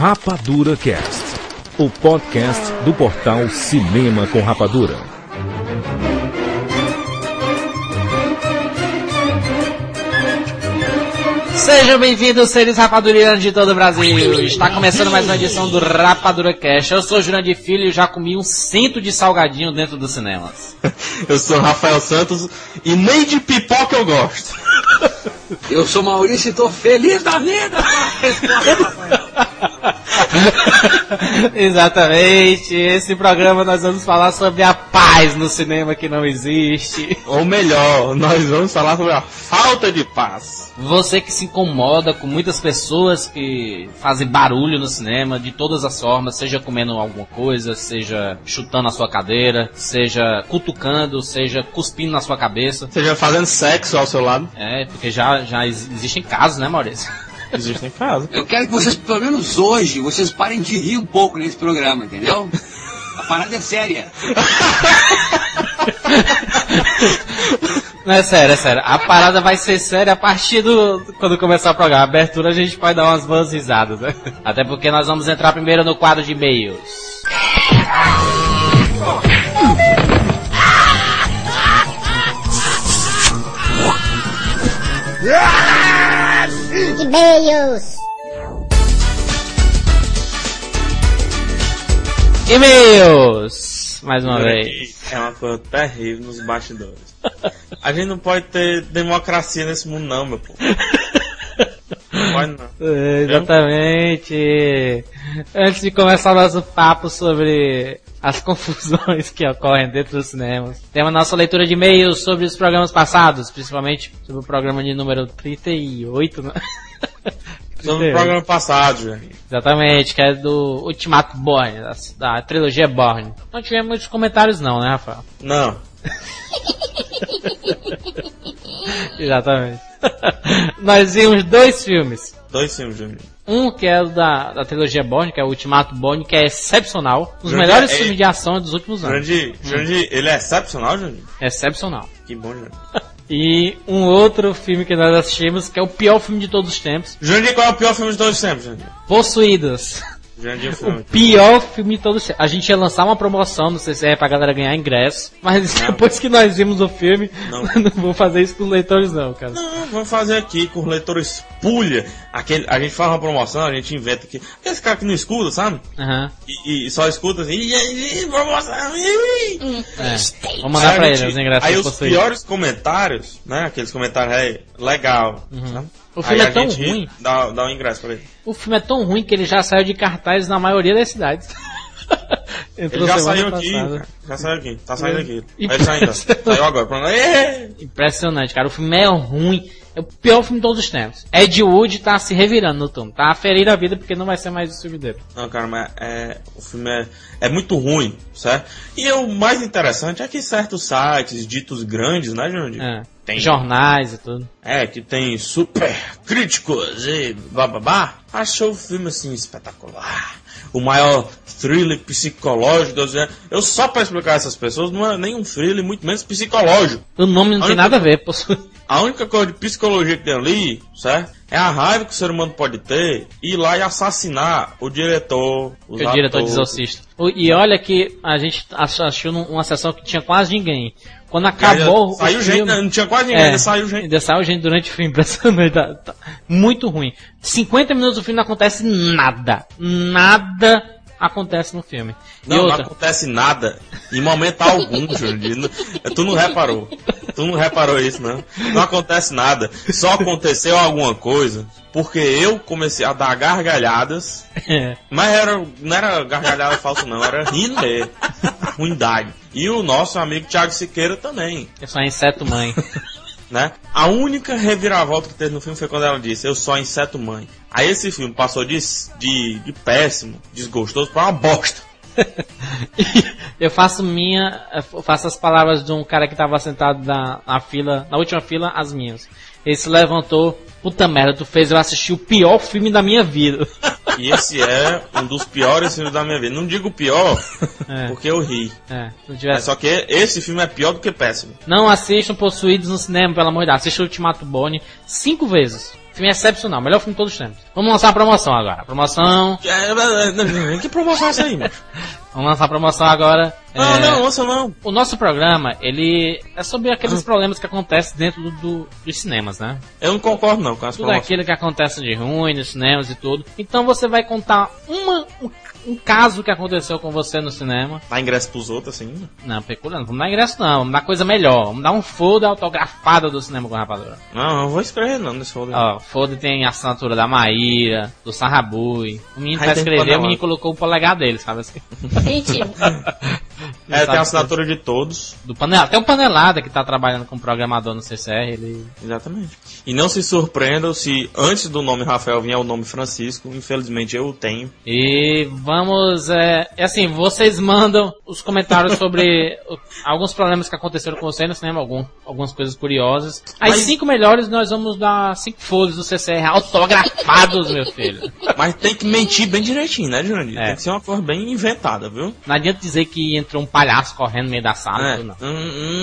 Rapadura Cast, o podcast do portal Cinema com Rapadura. Sejam bem-vindos, seres rapadurianos de todo o Brasil. Está começando mais uma edição do Rapadura Cast. Eu sou Jurandir Filho e já comi um cento de salgadinho dentro dos cinemas. Eu sou Rafael Santos e nem de pipoca eu gosto. Eu sou Maurício e tô feliz da vida. Exatamente. Esse programa nós vamos falar sobre a paz no cinema que não existe. Ou melhor, nós vamos falar sobre a falta de paz. Você que se incomoda com muitas pessoas que fazem barulho no cinema de todas as formas, seja comendo alguma coisa, seja chutando a sua cadeira, seja cutucando, seja cuspindo na sua cabeça. Seja fazendo sexo ao seu lado. É, porque já, já ex- existem casos, né, Maurício? Existem casos. Eu quero que vocês, pelo menos hoje, vocês parem de rir um pouco nesse programa, entendeu? A parada é séria. Não, é sério, é sério. A parada vai ser séria a partir do. Quando começar o programa. A abertura a gente pode dar umas boas risadas, né? Até porque nós vamos entrar primeiro no quadro de e-mails. E-mails. E-mails! Mais uma vez. É uma coisa terrível nos bastidores. A gente não pode ter democracia nesse mundo não, meu povo. Não pode não. É, exatamente. Antes de começar o nosso papo sobre as confusões que ocorrem dentro dos cinemas, temos a nossa leitura de e-mails sobre os programas passados, principalmente sobre o programa de número 38, né? Sobre o programa passado. Exatamente, que é do Ultimato Born, da, da trilogia Born. Não tivemos muitos comentários não, né, Rafael? Não. Exatamente. Nós vimos dois filmes. Dois filmes, Júnior. Um que é da, da trilogia Born, que é o Ultimato Born, que é excepcional. Um dos melhores é- filmes de ação dos últimos anos. Jurandir, Jurandir, ele é excepcional, Jurandir? Excepcional. Que bom, Jurandir. E um outro filme que nós assistimos, que é o pior filme de todos os tempos. Jurandir, qual é o pior filme de todos os tempos, Jurandir? Possuídos. O pior filme de todos os tempos. A gente ia lançar uma promoção, não sei se é pra galera ganhar ingresso. Mas depois que nós vimos o filme, Não. não, vou fazer isso com os leitores não, cara. Não, vamos fazer aqui com os leitores pulha. Aquele, a gente faz uma promoção, a gente inventa aqui. Aqueles caras que não escutam, sabe? Aham. E, e só escuta assim. "E aí, promoção! ih". É. Vou mandar Aí pra a ele gente- os ingressos Aí os piores comentários, né? Aqueles comentários aí, legal. sabe? O filme Aí é tão ruim. Dá, dá um ingresso pra ele. O filme é tão ruim que ele já saiu de cartaz na maioria das cidades. Entrou Ele já saiu aqui, cara. Já saiu aqui. Tá saindo aqui. E Aí ele saiu ainda. Saiu agora. Impressionante, cara. O filme é ruim. É o pior filme de todos os tempos. Ed Wood tá se revirando no turno. Tá ferindo a vida porque não vai ser mais o filme dele. Não, cara, mas é, o filme é, é muito ruim, certo? E o mais interessante é que certos sites ditos grandes, né, Jurandir? É. Tem. Jornais e tudo. É, que tem super críticos e bababá, achou o filme assim espetacular. O maior thriller psicológico. Eu só pra explicar a essas pessoas, não é nem um thriller, muito menos psicológico. O nome não tem nada a ver. pô. A única coisa de psicologia que tem ali, certo? É a raiva que o ser humano pode ter e ir lá e assassinar o diretor, o diretor de atores. Exorcista. O- E olha que a gente ach- achou uma sessão que tinha quase ninguém. Quando acabou o Saiu gente, filme... não tinha quase ninguém, É, ainda saiu gente. Ainda saiu gente durante o filme, impressionante. Tá- tá muito ruim. 50 minutos do filme não acontece nada. Nada acontece no filme. Não, não outra, acontece nada. Em momento algum. Não- Tu não reparou. Tu não reparou isso, não. Não acontece nada. Só aconteceu alguma coisa porque eu comecei a dar gargalhadas. é, Mas era, não era gargalhada falsa, não. Era rindo mesmo. Ruindade. E o nosso amigo Thiago Siqueira também. eu sou inseto mãe. Né? A única reviravolta que teve no filme foi quando ela disse, eu sou inseto mãe. Aí esse filme passou de, de, de péssimo, desgostoso, pra uma bosta. eu faço minha, eu faço as palavras de um cara que tava sentado na, na fila, na última fila, as minhas. Ele se levantou, puta merda, tu fez eu assistir o pior filme da minha vida. E esse é um dos piores filmes da minha vida. Não digo pior, É. porque eu ri. É, se não É tivesse só que esse filme é pior do que péssimo. Não assistam Possuídos no cinema, pelo amor de Deus. Assista o Ultimato Bone cinco vezes. Filme excepcional, melhor filme de todos os tempos. Vamos lançar a promoção agora. Promoção. É, Que promoção é essa aí, macho? Vamos lançar a promoção agora. Não, É, não, lança não. O nosso programa, ele é sobre aqueles problemas que acontecem dentro do, do- dos cinemas, né? Eu não concordo não com essa Tudo promoção. aquilo que acontece de ruim nos cinemas e tudo. Então você vai contar uma, um, um caso que aconteceu com você no cinema. Dá ingresso pros outros, assim. Não, peculiar, não vamos dar ingresso não, vamos dar coisa melhor. Vamos dar um folder autografado do cinema com rapadura. Não, não vou escrever não nesse folder. Ó, folder tem a assinatura da Maíra, do Sarrabui. O menino Aí vai tem escrever, o menino colocou o polegar dele, sabe assim? é, tem a assinatura de todos. Do panela, até o Panelada que tá trabalhando com programador no CCR, ele Exatamente. E não se surpreendam se antes do nome Rafael vier o nome Francisco. Infelizmente eu o tenho. E vamos, é, é assim, vocês mandam os comentários sobre alguns problemas que aconteceram com você no cinema, algum, algumas coisas curiosas. As Mas- cinco melhores nós vamos dar cinco folhas do CCR autografados, meu filho. Mas tem que mentir bem direitinho, né, Jurandir? É. Tem que ser uma coisa bem inventada, viu? Não adianta dizer que entrou um palhaço correndo no meio da sala, É, não. não.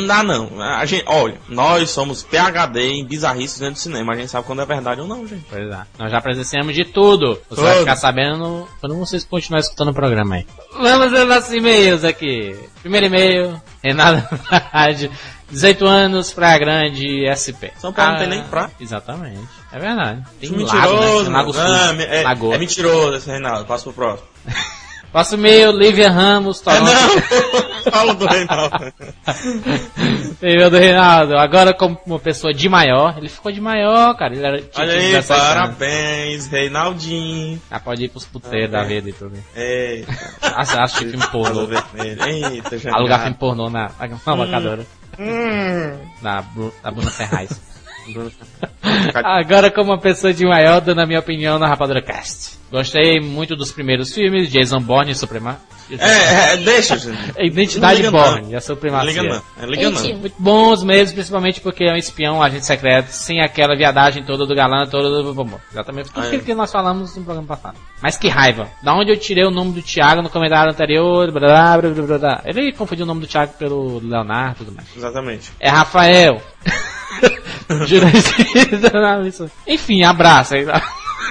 não dá não. A gente, olha, nós somos PHD em bizarrices dentro do cinema. A gente sabe quando é verdade ou não, gente. Pois é. Nós já presenciamos de tudo. Você vai ficar sabendo quando vocês continuarem escutando o programa aí. Vamos aos nossos e-mails aqui. Primeiro e-mail, Renato Andrade, 18 anos, Praia Grande, SP. São Paulo não tem nem praia. Exatamente. É verdade. Tem um mentiroso, lago, né? mano. Lago Sul. Ah, é, é mentiroso esse Reinaldo. Passa pro próximo. Próximo e-mail, Lívia Ramos, É, Toronto. Fala do Reinaldo. E-mail do Reinaldo. Agora como uma pessoa de maior. Ele ficou de maior, cara. Ele era, Olha aí, 17 anos. parabéns, Reinaldinho. Ah, pode ir pros puteiros da vida e tudo. Eita, Assiste filme pornô. Eita, já. Alugar filme pornô na, na locadora. Hum. Bru, da Bruna Ferraz. Agora, como uma pessoa de maior, dando a minha opinião na Rapadura Cast. Gostei muito dos primeiros filmes, Jason Bourne e Suprema... É, é, deixa, gente. A Identidade Bourne e a Supremacia. liga não. É, liga não. Muito bons mesmo, principalmente porque é um espião, um agente secreto, sem aquela viadagem toda do galã, toda do... Bom, exatamente tudo aquilo que nós falamos no programa passado. Mas que raiva. Da onde eu tirei o nome do Thiago no comentário anterior, blá, blá, blá, blá, blá. Ele confundiu o nome do Thiago pelo Leonardo e tudo mais. Exatamente. É Rafael. Jurei. Enfim, abraço aí.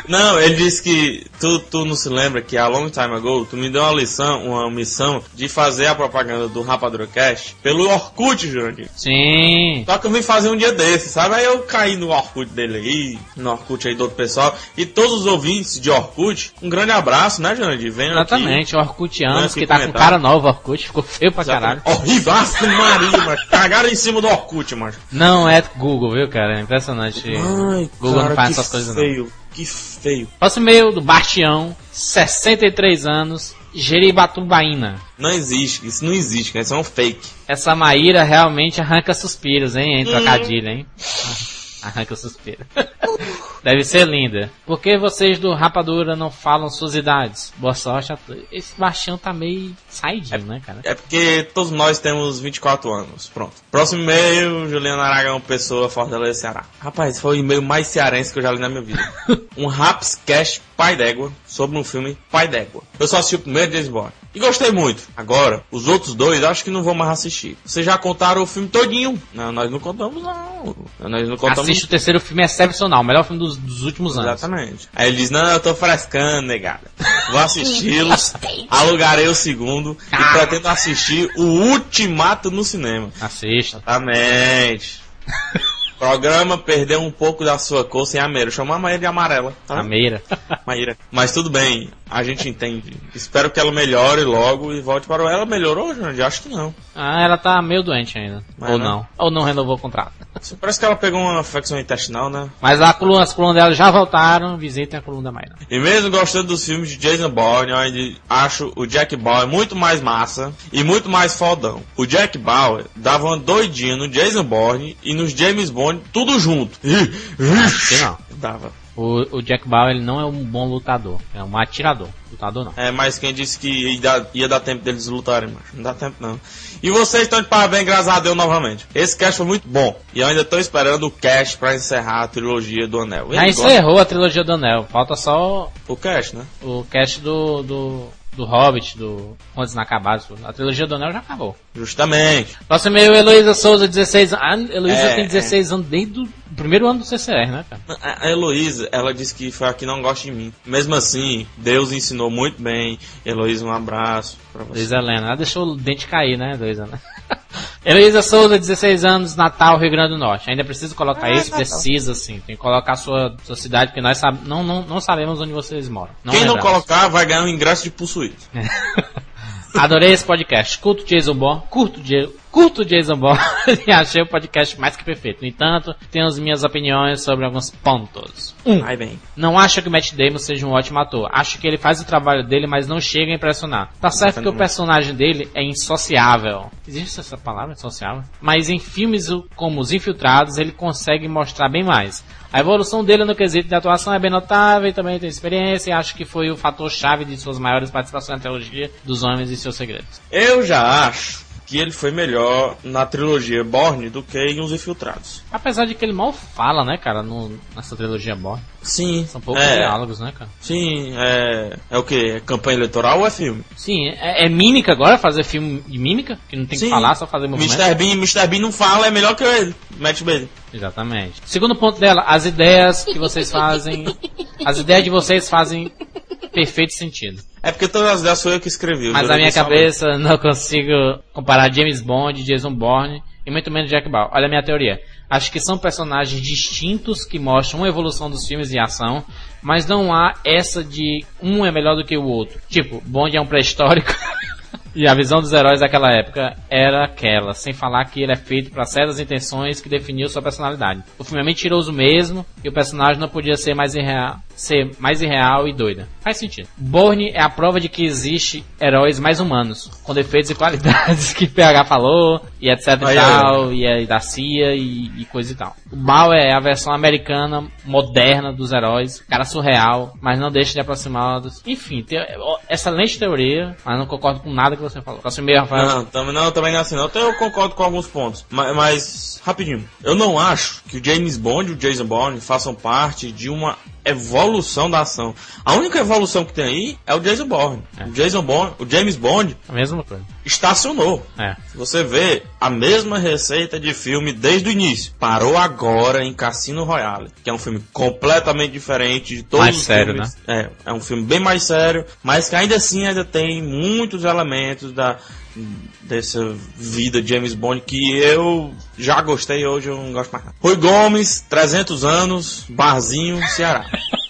Não, ele disse que tu, tu não se lembra que a long time ago tu me deu uma lição, uma missão de fazer a propaganda do Rapadura Cast pelo Orkut, Jurandir. Sim. Só que eu vim fazer um dia desse, sabe? Aí eu caí no Orkut dele aí, no Orkut aí do outro pessoal. E todos os ouvintes de Orkut, um grande abraço, né, Jurandir? Venham Exatamente, o Orkutianos, aqui que tá com cara nova, Orkut, ficou feio pra aqui. caralho. Horrível, Maria, mano. Cagaram em cima do Orkut, mano. Não é Google, viu, cara? É impressionante. Google não faz essas coisas não. Que feio. Próximo e-mail do Bastião, 63 anos, Jeribatubaína. Não existe, isso não existe, cara. Isso é um fake. Essa Maíra realmente arranca suspiros, hein? Em trocadilho, hein? Arranca suspiro. Deve ser linda. Por que vocês do Rapadura não falam suas idades? Boa sorte a. Esse Bastião tá meio saidinho, né, cara? É porque todos nós temos 24 anos. Pronto. Próximo e-mail, Juliano Aragão, Pessoa, Fortaleza, Ceará. Rapaz, foi o e-mail mais cearense que eu já li na minha vida. um Raps Cash Pai d'Égua sobre um filme Pai d'Égua. Eu só assisti o primeiro James Bond. E gostei muito. Agora, os outros dois acho que não vou mais assistir. Vocês já contaram o filme todinho. Não, nós não contamos não. Nós não contamos Assiste o terceiro filme excepcional, o melhor filme dos, dos últimos anos. Exatamente. Aí ele diz, não, eu tô frescando, negada. Vou assisti-los, alugarei o segundo e pretendo assistir o Ultimato no cinema. Assista. Exatamente. Programa perdeu um pouco da sua cor sem a Meira. Chamou a Maíra de amarela. Tá? A Meira. Maíra. Mas tudo bem, a gente entende. Espero que ela melhore logo e volte para o... Ela melhorou, Jandir? Acho que não. Ah, ela tá meio doente ainda. Mas Ou não. não. Ou não renovou o contrato. Parece que ela pegou uma infecção intestinal, né? Mas a coluna, as colunas dela já voltaram. Visitem a coluna da Mayra. E mesmo gostando dos filmes de Jason Bourne, eu acho o Jack Bauer muito mais massa e muito mais fodão. O Jack Bauer dava uma doidinha no Jason Bourne e nos James Bond tudo junto. Não. Dava. O, o Jack Bauer ele não é um bom lutador. É um atirador. Lutador não. É, mas quem disse que ia dar, ia dar tempo deles lutarem, macho? Não dá tempo não. E vocês estão de parabéns, graças a Deus, novamente. Esse cast foi muito bom. E eu ainda tô esperando o cast pra encerrar a trilogia do Anel. Já Ele encerrou a trilogia do Anel. Falta só O cast, né? o cast do, do, do Hobbit, do Contos Inacabados. A trilogia do Anel já acabou. Justamente. Próximo e-mail, Heloísa Souza, 16 anos. Ah, Heloísa É, tem 16 anos desde primeiro ano do CCR, né, cara? A a Heloísa, ela disse que foi a que não gosta de mim. Mesmo assim, Deus ensinou muito bem. Heloísa, um abraço pra você. Luísa Helena. Ela deixou o dente cair, né, Luísa? Né? Heloísa Souza, 16 anos, Natal, Rio Grande do Norte. Ainda preciso colocar isso? Precisa, sim. Tem que colocar a sua, sua cidade, porque nós sab não, não, não sabemos onde vocês moram. Não Quem não colocar vai ganhar um ingresso de possuído. Adorei esse podcast. Curto Jason Bourne. Curto, curto Jason Bourne. e achei o podcast mais que perfeito. No entanto, tenho as minhas opiniões sobre alguns pontos. Um. Vai bem. Não acho que o Matt Damon seja um ótimo ator. Acho que ele faz o trabalho dele, mas não chega a impressionar. Tá certo que o personagem dele é insociável. Existe essa palavra, insociável? Mas em filmes como Os Infiltrados, ele consegue mostrar bem mais. A evolução dele no quesito de atuação é bem notável e também tem experiência e acho que foi o fator chave de suas maiores participações na trilogia dos Homens e seus Segredos. Eu já acho que ele foi melhor na trilogia Borne do que em Os Infiltrados. Apesar de que ele mal fala, né, cara, no- nessa trilogia Born. Sim. São poucos é, diálogos, né, cara? Sim, é. É o que? É campanha eleitoral ou é filme? Sim, é, é mímica agora, fazer filme de mímica, que não tem que Sim. falar, só fazer movimento. Mr. Bean, Mr. Bean não fala, é melhor que ele. Matt Bailey. Exatamente. Segundo ponto dela, as ideias que vocês fazem. As ideias de vocês fazem perfeito sentido. É porque todas as ideias sou eu que escrevi. Mas na minha cabeça não consigo comparar James Bond, Jason Bourne e muito menos Jack Bauer. Olha a minha teoria. Acho que são personagens distintos que mostram uma evolução dos filmes de ação, mas não há essa de um é melhor do que o outro. Tipo, Bond é um pré-histórico. E a visão dos heróis daquela época era aquela, sem falar que ele é feito para certas intenções que definiu sua personalidade. O filme é mentiroso mesmo e o personagem não podia ser mais irreal, ser mais irreal e doida. Faz sentido. Bourne é a prova de que existe heróis mais humanos, com defeitos e qualidades que PH falou e etc e tal, e é da CIA e, e coisa e tal. O Bauer é a versão americana moderna dos heróis, cara surreal, mas não deixa de aproximá-los. Enfim, tem, excelente teoria, mas não concordo com nada que você falou. E-mail, Rafael. Não, também não, também não é assim não. Então eu concordo com alguns pontos. Mas, mas, rapidinho. Eu não acho que o James Bond e o Jason Bourne façam parte de uma evolução da ação. A única evolução que tem aí é o Jason Bourne. O Jason Bourne, o James Bond A mesma coisa. estacionou. É. Você vê a mesma receita de filme desde o início. Parou agora em Cassino Royale, que é um filme completamente diferente de todos Mais os sério, filmes. É, é um filme bem mais sério, mas que ainda assim ainda tem muitos elementos da dessa vida de James Bond que eu já gostei hoje eu não gosto mais. nada. Rui Gomes, 300 anos, barzinho, Ceará.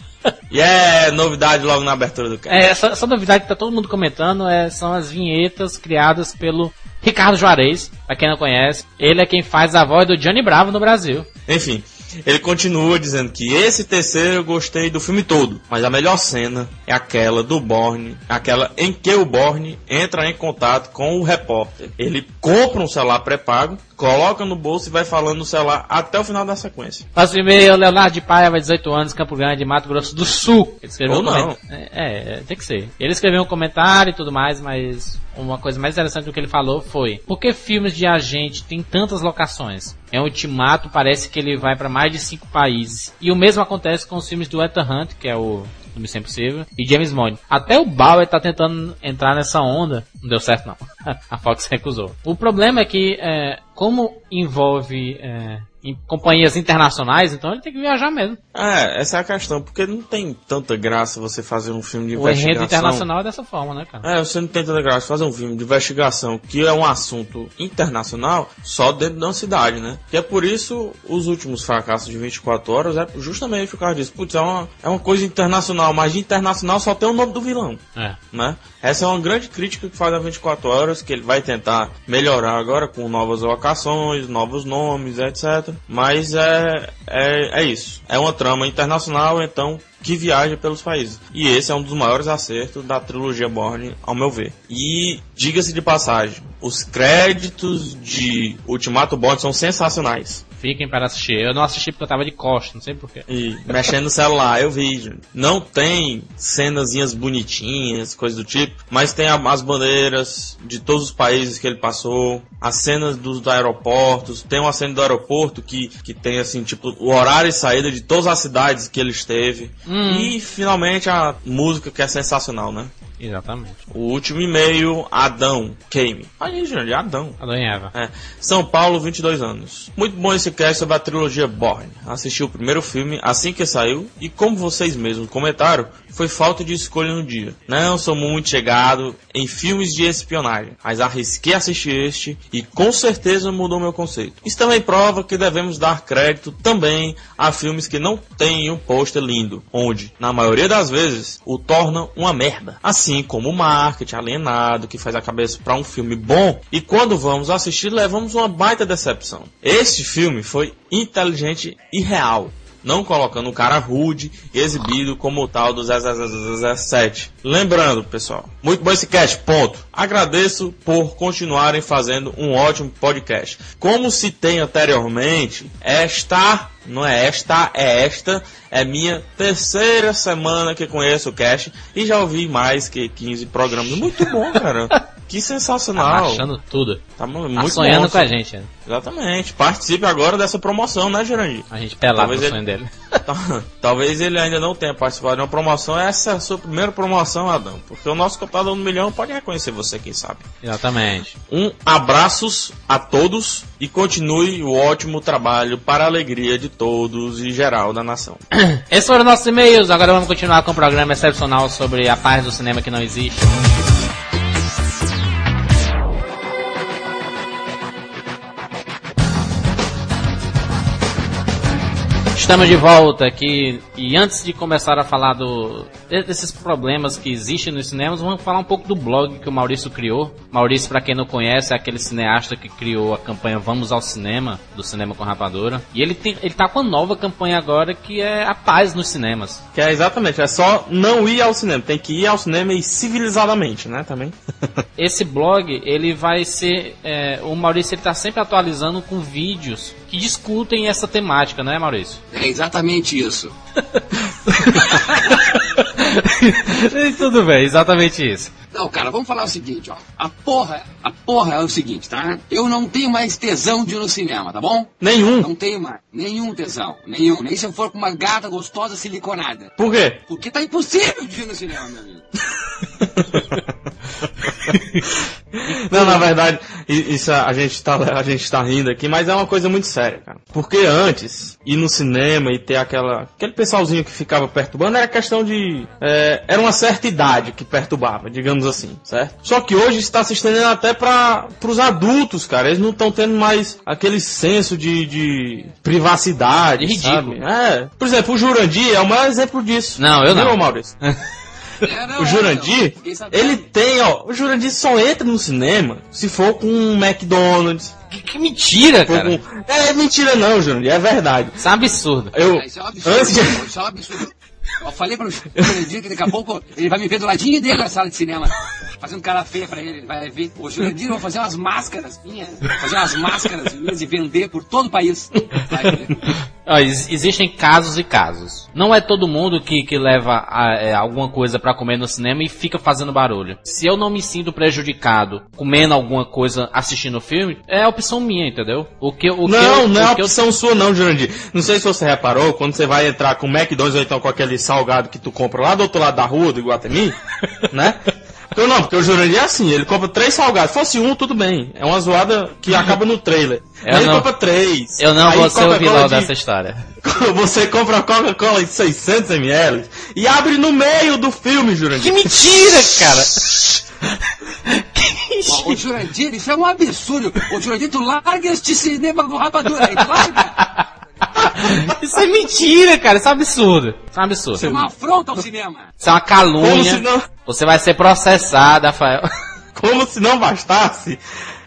E é novidade logo na abertura do cast. É, essa, essa novidade que tá todo mundo comentando é, são as vinhetas criadas pelo Ricardo Juarez, pra quem não conhece. Ele é quem faz a voz do Johnny Bravo no Brasil. Enfim, ele continua dizendo que esse terceiro eu gostei do filme todo, mas a melhor cena é aquela do Borne, aquela em que o Borne entra em contato com o repórter. Ele compra um celular pré-pago, coloca no bolso e vai falando no celular até o final da sequência. Nosso e-mail, Leonardo de Paiva, 18 anos, Campo Grande, Mato Grosso do Sul. Ele escreveu Ou um não. coment- É, é, tem que ser. Ele escreveu um comentário e tudo mais, mas uma coisa mais interessante do que ele falou foi: por que filmes de agente têm tantas locações? É um ultimato, parece que ele vai para mais de cinco países. E o mesmo acontece com os filmes do Ethan Hunt, que é o do Missão Impossível, e James Bond. Até o Bauer tá tentando entrar nessa onda. Não deu certo, não. A Fox recusou. O problema é que, é, como envolve é, em companhias internacionais, então ele tem que viajar mesmo. É, essa é a questão, porque não tem tanta graça você fazer um filme de O investigação. enredo internacional é dessa forma, né, cara? É, você não tem tanta graça fazer um filme de investigação que é um assunto internacional só dentro da cidade, né? E é por isso os últimos fracassos de 24 horas é justamente por causa disso. Putz, é uma, é uma coisa internacional, mas de internacional só tem o nome do vilão, É. né? Essa é uma grande crítica que faz a 24 horas, que ele vai tentar melhorar agora com novas locações, novos nomes, etc. Mas é, é, é isso. É uma trama internacional, então que viaja pelos países. E esse é um dos maiores acertos da trilogia Bourne, ao meu ver. E diga-se de passagem, os créditos de Ultimato Bond são sensacionais. Fiquem para assistir. Eu não assisti porque eu tava de costa, não sei porquê. E mexendo no celular, eu vi. gente. Não tem cenazinhas bonitinhas, coisas do tipo, mas tem as bandeiras de todos os países que ele passou, as cenas dos aeroportos, tem uma cena do aeroporto que, que tem assim, tipo, o horário e saída de todas as cidades que ele esteve. E finalmente a música que é sensacional, né? Exatamente. O último e-mail, Adão Keime. Aí, gente, Adão. Adão e Eva. É. São Paulo, 22 anos. Muito bom esse cast sobre a trilogia Borne. Assisti o primeiro filme assim que saiu e como vocês mesmos comentaram, foi falta de escolha no dia. Não sou muito chegado em filmes de espionagem, mas arrisquei assistir este e com certeza mudou meu conceito. Isso também prova que devemos dar crédito também a filmes que não têm um pôster lindo, onde, na maioria das vezes, o tornam uma merda. Assim como o marketing alienado que faz a cabeça para um filme bom e quando vamos assistir levamos uma baita decepção. Este filme foi inteligente e real não colocando um cara rude e exibido como o tal do 007. Lembrando, pessoal, muito bom esse cast, ponto. Agradeço por continuarem fazendo um ótimo podcast. Como citei anteriormente, esta, não é esta, é esta, é minha terceira semana que conheço o cast e já ouvi mais que 15 programas. Muito bom, cara. Que sensacional. Tá achando tudo. Tá Tá muito sonhando bom, com a gente, né? Exatamente. Participe agora dessa promoção, né, Jurandir? A gente pelava Talvez ele- sonho dele. Tal- Talvez ele ainda não tenha participado de uma promoção. Essa é a sua primeira promoção, Adão. Porque o nosso computador no milhão pode reconhecer você, quem sabe. Exatamente. Um abraços a todos e continue o ótimo trabalho para a alegria de todos e geral da nação. Esses foram nossos e-mails. Agora vamos continuar com o programa excepcional sobre a paz do cinema que não existe. Estamos de volta aqui e antes de começar a falar do, de- desses problemas que existem nos cinemas, vamos falar um pouco do blog que o Maurício criou. Maurício, para quem não conhece, é aquele cineasta que criou a campanha Vamos ao Cinema, do Cinema com Rapadura. E ele, tem, ele tá com uma nova campanha agora que é a paz nos cinemas. Que é exatamente, é só não ir ao cinema. Tem que ir ao cinema e civilizadamente, né, também. Esse blog, ele vai ser. é, o Maurício ele tá sempre atualizando com vídeos que discutem essa temática, né, Maurício? É exatamente isso. Tudo bem, exatamente isso. Não, cara, vamos falar o seguinte, ó. A porra, a porra é o seguinte, tá? Eu não tenho mais tesão de ir no cinema, tá bom? Nenhum. Não tenho mais. Nenhum tesão. Nenhum. Nem se eu for com uma gata gostosa siliconada. Por quê? Porque tá impossível de ir no cinema, meu amigo. Não, na verdade, isso a a gente tá, a gente tá rindo aqui, mas é uma coisa muito séria, cara. Porque antes, ir no cinema e ter aquela, aquele pessoalzinho que ficava perturbando era questão de, é, era uma certa idade que perturbava, digamos assim, certo? Só que hoje está se estendendo até para os adultos, cara. Eles não estão tendo mais aquele senso de, de privacidade, É ridículo. sabe? É. Por exemplo, o Jurandir é o maior exemplo disso. Não, eu não. Viu, Maurício? É, não, O é, Jurandir, ele tem, ó, o Jurandir só entra no cinema se for com um McDonald's. Que, que mentira, cara. com- É mentira não, Jurandir, é verdade. Isso é um absurdo. Eu, Ah, Isso é um absurdo. antes de... Isso é um absurdo. Eu falei para o Jurandir que daqui a pouco ele vai me ver do ladinho dele na sala de cinema. Fazendo cara feia pra ele. Ele vai ver. O Jurandir vai fazer umas máscaras minhas. Fazer umas máscaras minhas e vender por todo o país. Vai ver. Ex- existem casos e casos. Não é todo mundo que, que leva a- é, alguma coisa pra comer no cinema e fica fazendo barulho. Se eu não me sinto prejudicado comendo alguma coisa assistindo o filme, é a opção minha, entendeu? O que, o que Não, eu, não é o que eu- opção sua não, Jurandir. Não sei se você reparou, quando você vai entrar com o McDonald's ou então com aquele salgado que tu compra lá do outro lado da rua, do Iguatemi, né? Então não, porque o Jurandir é assim, ele compra três salgados. Se fosse um, tudo bem. É uma zoada que acaba no trailer. Eu Mas ele não- compra três. Eu não vou ser o vilão de- dessa história. Você compra Coca-Cola de 600 ml e abre no meio do filme, Que Jurandir. mentira, cara! Ó, Ô Jurandir, isso é um absurdo. Ô Jurandir, tu larga este cinema com rapadura aí. Larga. Isso é mentira, cara. Isso é absurdo. Isso é um absurdo. É uma afronta ao cinema. Isso é uma Como calúnia. se não, Você vai ser processado, Rafael. como se não bastasse,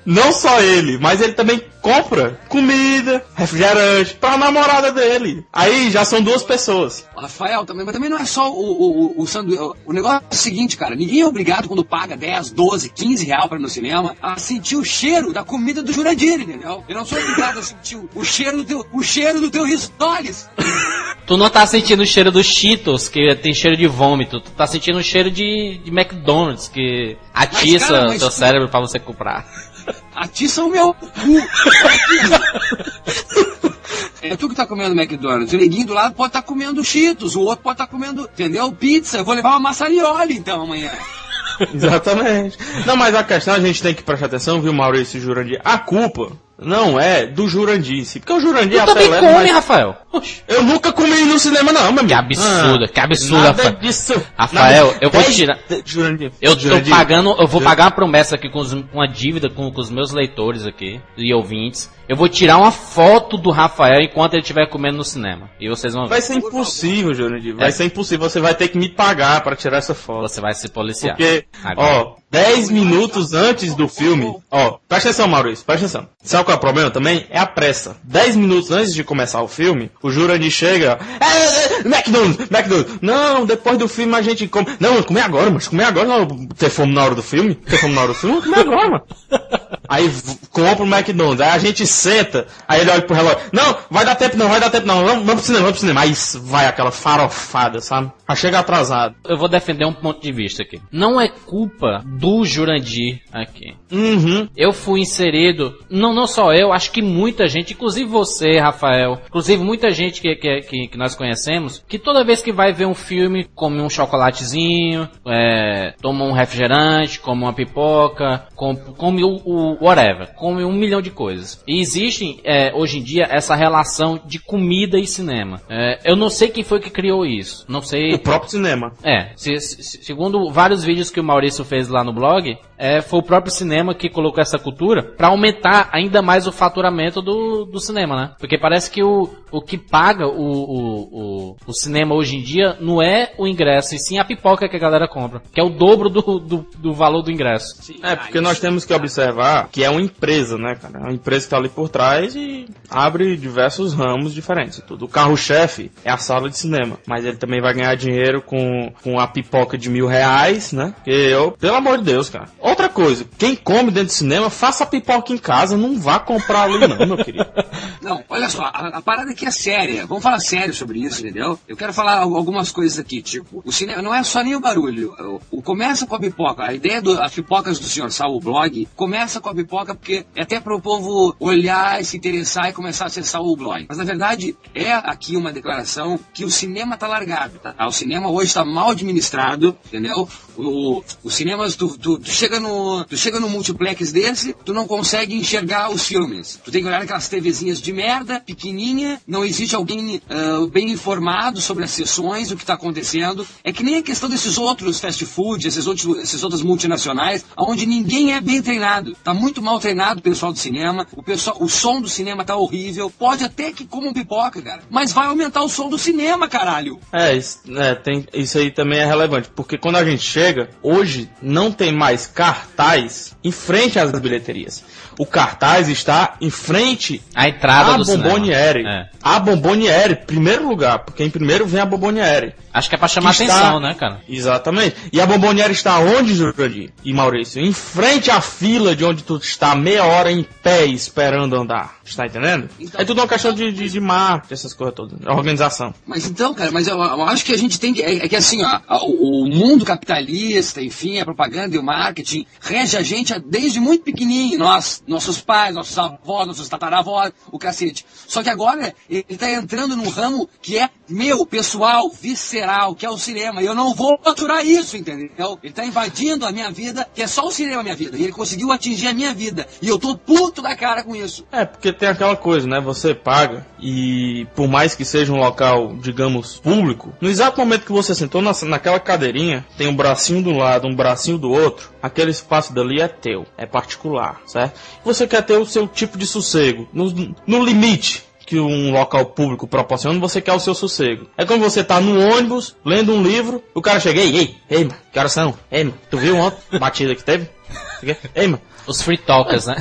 não só ele, mas ele também compra comida, refrigerante pra namorada dele. Aí já são duas pessoas. Rafael, também, mas também não é só o, o, o, sanduíche. O negócio é o seguinte, cara. Ninguém é obrigado, quando paga 10, 12, 15 reais pra ir no cinema, a sentir o cheiro da comida do Jurandir, entendeu? Eu não sou obrigado a sentir o, cheiro do teu, o cheiro do teu risoles. Tu não tá sentindo o cheiro dos Cheetos, que tem cheiro de vômito. Tu tá sentindo o cheiro de, de McDonald's, que atiça o teu tu- cérebro pra você comprar. Atiça o meu cu. É tu que tá comendo McDonald's. O neguinho do lado pode estar comendo Cheetos, o outro pode estar comendo, entendeu? Pizza. Eu vou levar uma massarioli então amanhã. Exatamente. Não, mas a questão a gente tem que prestar atenção, viu, Maurício e Jurandir? A culpa não é do Jurandir, porque o Jurandir Tu até também leva, come, mas- Rafael. Oxe. Eu nunca comi no cinema, não, meu amigo. Que absurdo, que absurdo, Nada Rafael. disso. Rafael, Nada- eu vou Dez- tirar- Jurandir. Eu tô Jurandir. pagando, eu vou pagar uma promessa aqui com, os- com uma dívida com, com os meus leitores aqui e ouvintes. Eu vou tirar uma foto do Rafael enquanto ele estiver comendo no cinema. E vocês vão ver. Vai ser impossível, Jurandir. Vai É. ser impossível. Você vai ter que me pagar pra tirar essa foto. Você vai se policiar. Porque, Agora. ó, 10 minutos antes do filme, ó, presta atenção, Maurício, presta atenção. Sabe qual é o problema também? É a pressa. 10 minutos antes de começar o filme, o Jurandir chega, é, é, McDonald's, McDonald's. Não, depois do filme a gente come. Não, comer agora, mas comer agora, não, ter fome na hora do filme, ter fome na hora do filme, comer agora, mano. Aí compra o McDonald's, aí a gente senta, aí ele olha pro relógio, não, vai dar tempo não, vai dar tempo não, vamos, vamos pro cinema, vamos pro cinema. Aí vai aquela farofada, sabe? Aí chega atrasado. Eu vou defender um ponto de vista aqui. Não é culpa do Jurandir aqui. Uhum. Eu fui inserido, não, não só eu, acho que muita gente, inclusive você, Rafael, inclusive muita gente que, que, que, que nós conhecemos, que toda vez que vai ver um filme, come um chocolatezinho, é, toma um refrigerante, come uma pipoca, come, come o, o whatever, come um milhão de coisas. E existe, é, hoje em dia, essa relação de comida e cinema. É, eu não sei quem foi que criou isso, não sei... O próprio cinema. É, se- se- segundo vários vídeos que o Maurício fez lá no blog, é, foi o próprio cinema que colocou essa cultura pra aumentar ainda mais o faturamento do, do cinema, né? Porque parece que o, o que paga o, o, o, o cinema hoje em dia não é o ingresso, e sim a pipoca que a galera compra, que é o dobro do, do, do valor do ingresso. É, porque nós temos que observar que é uma empresa, né, cara? É uma empresa que tá ali por trás e abre diversos ramos diferentes. Tudo. O carro-chefe é a sala de cinema, mas ele também vai ganhar dinheiro com, com a pipoca de mil reais, né? Eu, pelo amor de Deus, cara. Outra coisa, quem come dentro do cinema, faça a pipoca em casa, não vá comprar ali não, meu querido. Não, olha só, a, a parada aqui é séria. Vamos falar sério sobre isso, entendeu? Eu quero falar al- algumas coisas aqui, tipo, o cinema não é só nem o barulho. O, o começa com a pipoca. A ideia das pipocas do senhor Sal, o blog, começa com a pipoca porque é até para o povo olhar se interessar e começar a acessar o blog. Mas na verdade é aqui uma declaração que o cinema tá largado, tá? Cinema hoje está mal administrado, entendeu? O, os cinemas, tu, tu, tu chega no, tu chega no multiplex desse, tu não consegue enxergar os filmes. Tu tem que olhar aquelas TVzinhas de merda, pequenininha, não existe alguém ah, bem informado sobre as sessões, o que está acontecendo. É que nem a questão desses outros fast food, esses outros, esses outras multinacionais, onde ninguém é bem treinado. Tá muito mal treinado o pessoal do cinema, o pessoal, o som do cinema tá horrível. Pode até que comam pipoca, cara, mas vai aumentar o som do cinema, caralho. É, isso, é, tem, isso aí também é relevante, porque quando a gente chega, hoje não tem mais cartaz em frente às bilheterias. O cartaz está em frente A entrada à do cinema. É. A Bomboniere, primeiro lugar, porque em primeiro vem a Bomboniere. Acho que é pra chamar está- atenção, né, cara? Exatamente. E a Bomboniere está onde, Jurandir e Maurício? Em frente à fila de onde tu está meia hora em pé esperando andar. Está entendendo? Então- é tudo uma questão de, de, de marketing, essas coisas todas. Organização. Mas então, cara, mas eu, eu acho que a gente tem que. É, é que assim, ó, o, o mundo capitalista, enfim, a propaganda e o marketing rege a gente desde muito pequenininho. Nós, nossos pais, nossos avós, nossos tataravós, o cacete. Só que agora ele tá entrando num ramo que é meu, pessoal, visceral, que é o cinema. E eu não vou aturar isso, entendeu? Ele tá invadindo a minha vida, que é só o cinema a minha vida. E ele conseguiu atingir a minha vida. E eu tô puto da cara com isso. É, porque tem aquela coisa, né? Você paga e por mais que seja um local, digamos, público, no exato momento que você sentou na, naquela cadeirinha, tem um bracinho um lado, um bracinho do outro, aquele espaço dali é teu, é particular, certo? Você quer ter o seu tipo de sossego, no, no limite que um local público proporciona, você quer o seu sossego. É quando você tá no ônibus, lendo um livro, o cara chega, ei, ei, ei, mano, que horas são? Ei, mano, tu viu ontem? Batida que teve? Ei, mano, Os free talkers, né?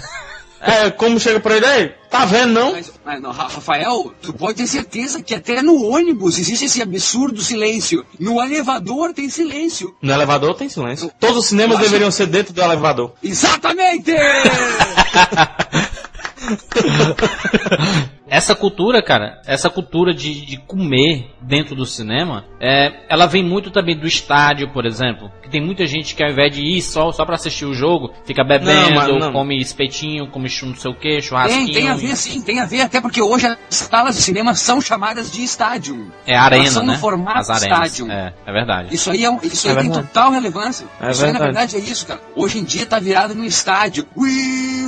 é, como chega pra ele, ei, tá vendo não? Mas, mas, não, Ra- Rafael, tu pode ter certeza que até no ônibus existe esse absurdo silêncio. No elevador tem silêncio. No elevador tem silêncio. Todos os cinemas Eu acho- deveriam ser dentro do elevador. Exatamente! Essa cultura, cara, essa cultura de, de comer dentro do cinema, é, ela vem muito também do estádio, por exemplo. Que tem muita gente que ao invés de ir só, só pra assistir o jogo, fica bebendo, Não, não. come espetinho, come chu- não sei o que, churrasquinho. Tem, tem a ver sim, tem a ver, até porque hoje as salas de cinema são chamadas de estádio. É arena, Elas são né? no formato As arenas. estádio. É, é verdade. Isso aí, é, um- isso aí É tem verdade. total relevância. É isso aí, na verdade. verdade, é isso, cara. Hoje em dia tá virado no estádio. We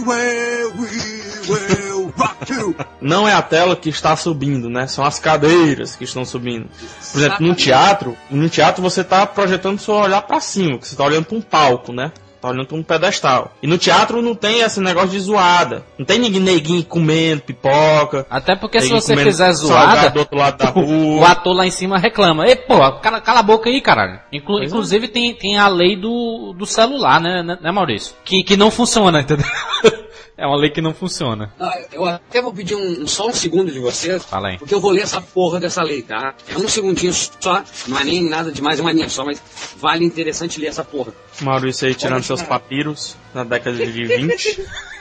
will, we will rock you. Não é a tela que está subindo, né? São as cadeiras que estão subindo. Por exemplo, no teatro, no teatro você tá projetando seu olhar pra cima, que você tá olhando pra um palco, né? Tá olhando pra um pedestal. E no teatro não tem esse negócio de zoada. Não tem ninguém neguinho comendo pipoca. Até porque se você fizer zoada, do outro lado da o ator lá em cima reclama. Ei, pô, cala, cala a boca aí, caralho. Inclu- Pois é. inclusive tem, tem a lei do, do celular, né, né, né, Maurício? Que, que não funciona, entendeu? é uma lei que não funciona. Ah, eu até vou pedir um, só um segundo de vocês. Fala aí. Porque eu vou ler essa porra dessa lei, tá? É um segundinho só, não é nem nada demais, é uma linha só, mas vale interessante ler essa porra. Maurício aí tirando seus papiros na década de 20.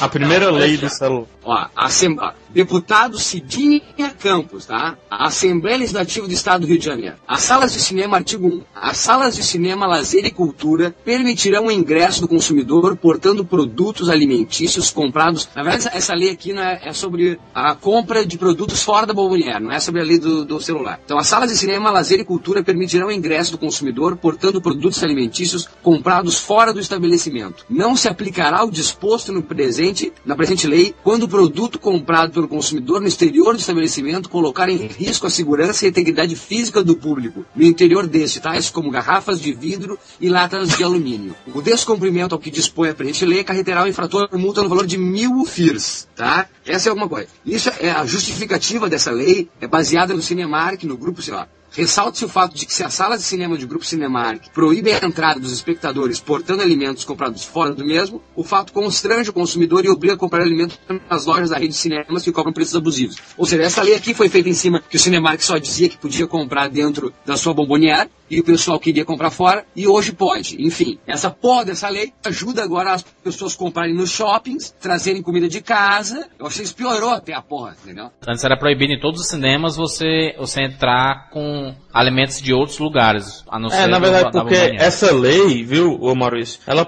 a primeira lei do celular. Ó, Assem- ó, deputado Cidinha Campos, tá? A Assembleia Legislativa do Estado do Rio de Janeiro. As salas de cinema, artigo 1. As salas de cinema, lazer e cultura permitirão o ingresso do consumidor portando produtos alimentícios comprados. Na verdade, essa, essa lei aqui não é, é sobre a compra de produtos fora da bombonier, não é sobre a lei do, do celular. Então, as salas de cinema, lazer e cultura permitirão o ingresso do consumidor portando produtos alimentícios comprados fora do estabelecimento. Não se aplicará o disposto no presente, na presente lei quando o produto comprado pelo consumidor no exterior do estabelecimento colocar em risco a segurança e a integridade física do público no interior deste, tais como garrafas de vidro e latas de alumínio. O descumprimento ao que dispõe a presente lei acarreterá ao infrator multa no valor de mil FIRs, tá? Essa é alguma coisa. Isso é a justificativa dessa lei, é baseada no Cinemark, no grupo, sei lá, Ressalta-se o fato de que se as salas de cinema de Grupo Cinemark proíbem a entrada dos espectadores portando alimentos comprados fora do mesmo, o fato constrange o consumidor e obriga a comprar alimentos nas lojas da rede de cinemas que cobram preços abusivos. Ou seja, essa lei aqui foi feita em cima que o Cinemark só dizia que podia comprar dentro da sua bombonière e o pessoal queria comprar fora e hoje pode. Enfim, essa porra dessa lei ajuda agora as pessoas comprarem nos shoppings, trazerem comida de casa. Eu achei que isso piorou até a porra, entendeu? Antes era proibido em todos os cinemas você, você entrar com alimentos de outros lugares, a não ser É, na verdade, da porque essa lei, viu, ô Maurício, ela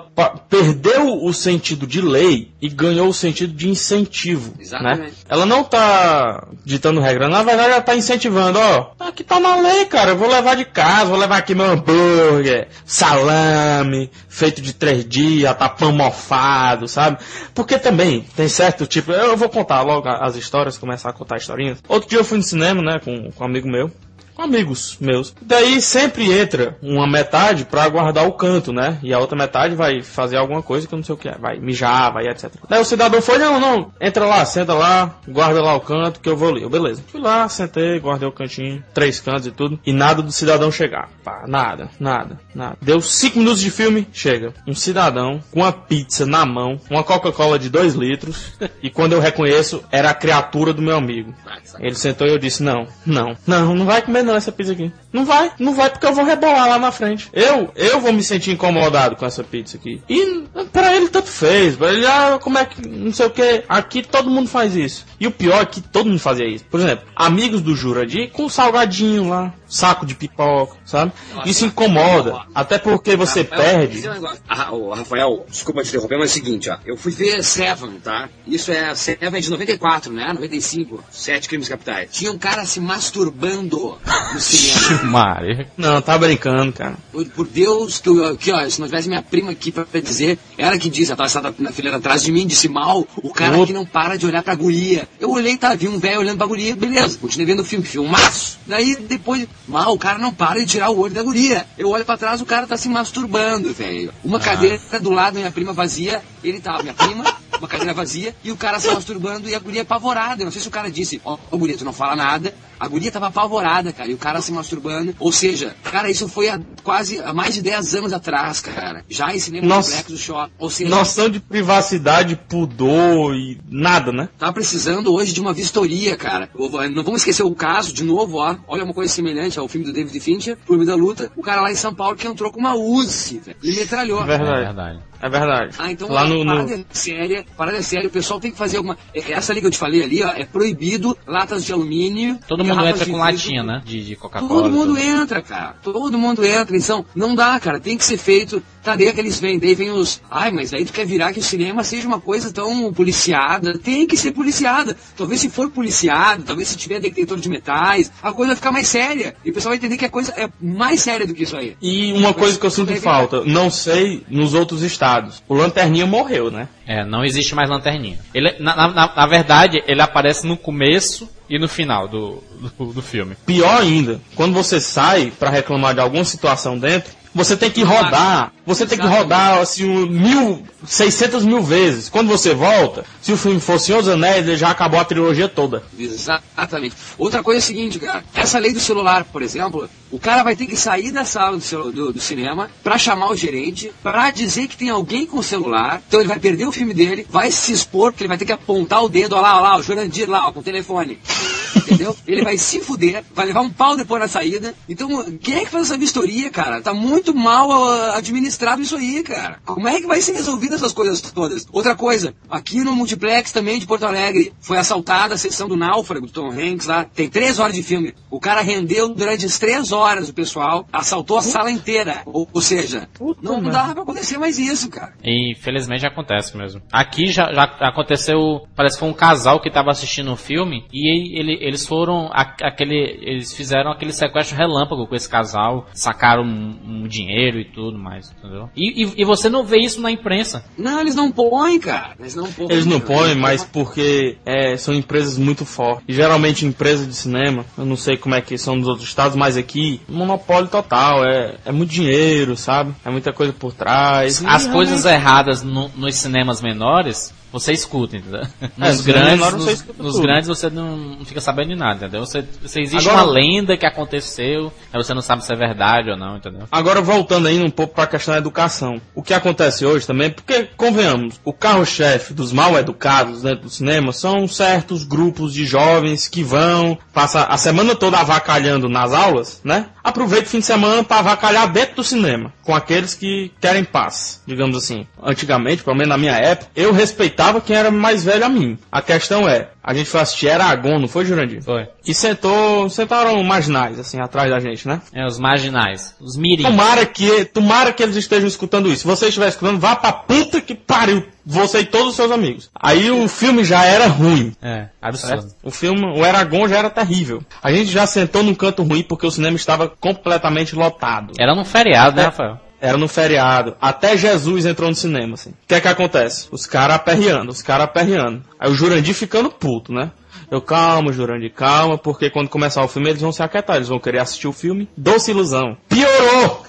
perdeu o sentido de lei e ganhou o sentido de incentivo. Né? Exatamente. Ela não tá ditando regra, na verdade ela tá incentivando, ó. Aqui tá na lei, cara. Eu vou levar de casa, vou levar aqui meu hambúrguer, salame, feito de três dias, tá pão mofado, sabe? Porque também tem certo tipo. Eu vou contar logo as histórias, começar a contar historinhas. Outro dia eu fui no cinema, né, com, com um amigo meu com amigos meus. Daí sempre entra uma metade pra guardar o canto, né? E a outra metade vai fazer alguma coisa que eu não sei o que é. Vai mijar, vai etc. Daí o cidadão foi, não, não, entra lá, senta lá, guarda lá o canto que eu vou. Eu, beleza. Fui lá, sentei, guardei o cantinho, três cantos e tudo. E nada do cidadão chegar. Pá, nada, nada, nada. Deu cinco minutos de filme, chega. Um cidadão com uma pizza na mão, uma Coca-Cola de dois litros. e quando eu reconheço, era a criatura do meu amigo. Ele sentou e eu disse, não, não, não, não vai comer não essa pizza aqui. Não vai, não vai porque eu vou rebolar lá na frente. Eu, eu vou me sentir incomodado com essa pizza aqui. E pra ele tanto fez, pra ele, ah, como é que, não sei o que, aqui todo mundo faz isso. E o pior é que todo mundo fazia isso. Por exemplo, amigos do Jurandir com salgadinho lá, saco de pipoca, sabe? Isso incomoda, até porque você Rafael, perde. um. Ah, Rafael, desculpa te interromper, mas é o seguinte, ó. Eu fui ver Seven, tá? Isso é Seven é de 94, né? 95. Sete crimes capitais. Tinha um cara se masturbando no cinema. Mari. Não, tá brincando, cara. Por, por Deus, que eu, aqui, ó, se não tivesse minha prima aqui pra, pra dizer, ela que disse, ela tava sentada na fileira atrás de mim, disse mal, o cara que não para de olhar pra guria. Eu olhei, tá, vi um velho olhando pra guria, beleza, continuei vendo o filme, filmaço. Daí depois, mal, o cara não para de tirar o olho da guria. Eu olho pra trás, o cara tá se masturbando, velho. Uma cadeira do lado, minha prima vazia, ele tava, minha prima, uma cadeira vazia, e o cara se masturbando e a guria apavorada. Eu não sei se o cara disse, ó, ô guria, tu não fala nada, A guria tava apavorada, cara, e o cara se masturbando. Ou seja, cara, isso foi há quase há mais de 10 anos atrás, cara. Já em cinema Nossa. complexo do shopping. Ou seja, Noção de privacidade, pudor e nada, né? tá precisando hoje de uma vistoria, cara. Não vamos esquecer o caso, de novo, ó. Olha uma coisa semelhante ao filme do David Fincher, Clube da Luta. O cara lá em São Paulo que entrou com uma Uzi, velho. E metralhou. É Verdade. É verdade. Ah, então Lá a no, parada no... é séria, parada é séria, o pessoal tem que fazer alguma. é- Essa ali que eu te falei ali, ó, é proibido latas de alumínio. Todo mundo entra com vidro. latinha, né? De, de Coca-Cola. Todo mundo tudo. entra, cara. Todo mundo entra. Então, não dá, cara. Tem que ser feito. Tá daí que eles vêm, daí vem os. Ai, mas aí tu quer virar que o cinema seja uma coisa tão policiada. Tem que ser policiada. Talvez se for policiado, talvez se tiver detector de metais, a coisa vai ficar mais séria. E o pessoal vai entender que a coisa é mais séria do que isso aí. E uma coisa que eu sinto falta, não sei nos outros estados. O Lanterninha morreu, né? É, não existe mais lanterninha. Ele, na, na- na- verdade, ele aparece no começo e no final do, do, do filme. Pior ainda, quando você sai pra reclamar de alguma situação dentro, você tem que rodar. Você tem que rodar assim um mil, seiscentas mil vezes. Quando você volta, se o filme fosse Senhor dos Anéis, ele já acabou a trilogia toda. Exatamente. Outra coisa é a seguinte, cara. Essa lei do celular, por exemplo, o cara vai ter que sair da sala do, do- do cinema pra chamar o gerente, pra dizer que tem alguém com o celular. Então ele vai perder o filme dele, vai se expor, porque ele vai ter que apontar o dedo, ó lá, ó lá, o Jurandir lá, ó, com o telefone. Entendeu? Ele vai se fuder, vai levar um pau depois na saída. Então, quem é que faz essa vistoria, cara? Tá muito mal ah, administrado isso aí, cara. Como é que vai ser resolvido essas coisas todas? Outra coisa, aqui no multiplex também de Porto Alegre, foi assaltada a sessão do Náufrago, do Tom Hanks lá. Tem três horas de filme. O cara rendeu durante as três horas o pessoal, assaltou a sala inteira. Ou, ou seja, não merda. dá pra acontecer mais isso, cara. E infelizmente acontece mesmo. Aqui já, já aconteceu, parece que foi um casal que tava assistindo um filme e ele- eles foram, aquele, eles fizeram aquele sequestro relâmpago com esse casal, sacaram um, um dinheiro e tudo mais, entendeu? E, e- e você não vê isso na imprensa. Não, eles não põem, cara. Eles não põem. Eles não põem, mas porque é, são empresas muito fortes. E geralmente empresas de cinema, eu não sei como é que são nos outros estados, mas aqui, monopólio total. É, é muito dinheiro, sabe? É muita coisa por trás. As coisas erradas no- nos cinemas menores, você escuta, entendeu? Nos nos grandes, nos, nos grandes você não, fica sabendo de nada, entendeu? Você, você existe Agora- uma lenda que aconteceu, aí você não sabe se é verdade ou não, entendeu? Agora voltando ainda um pouco para a questão da educação. O que acontece hoje também, porque convenhamos, o carro-chefe dos mal educados dentro do cinema são certos grupos de jovens que vão passar a semana toda avacalhando nas aulas, né? Aproveita o fim de semana para avacalhar dentro do cinema, com aqueles que querem paz, digamos assim. Antigamente, pelo menos na minha época, eu respeitava quem era mais velho a mim. A questão é, a gente foi assistir Eragon, não foi, Jurandir? Foi. E sentou, sentaram marginais, assim, atrás da gente, né? É, os marginais, os mirins. Tomara que, tomara que eles estejam escutando isso. Se você estiver escutando, vá pra puta que pariu. Você e todos os seus amigos. Aí o filme já era ruim. É, absurdo. certo? O filme, o Eragon já era terrível. A gente já sentou num canto ruim porque o cinema estava completamente lotado. Era num feriado, né, É. Rafael? Era no feriado. Até Jesus entrou no cinema, assim. O que é que acontece? Os caras aperreando, os caras aperreando. Aí o Jurandir ficando puto, né? Eu, calma, Jurandir, calma, porque quando começar o filme eles vão se aquietar, eles vão querer assistir o filme. Doce ilusão. Piorou!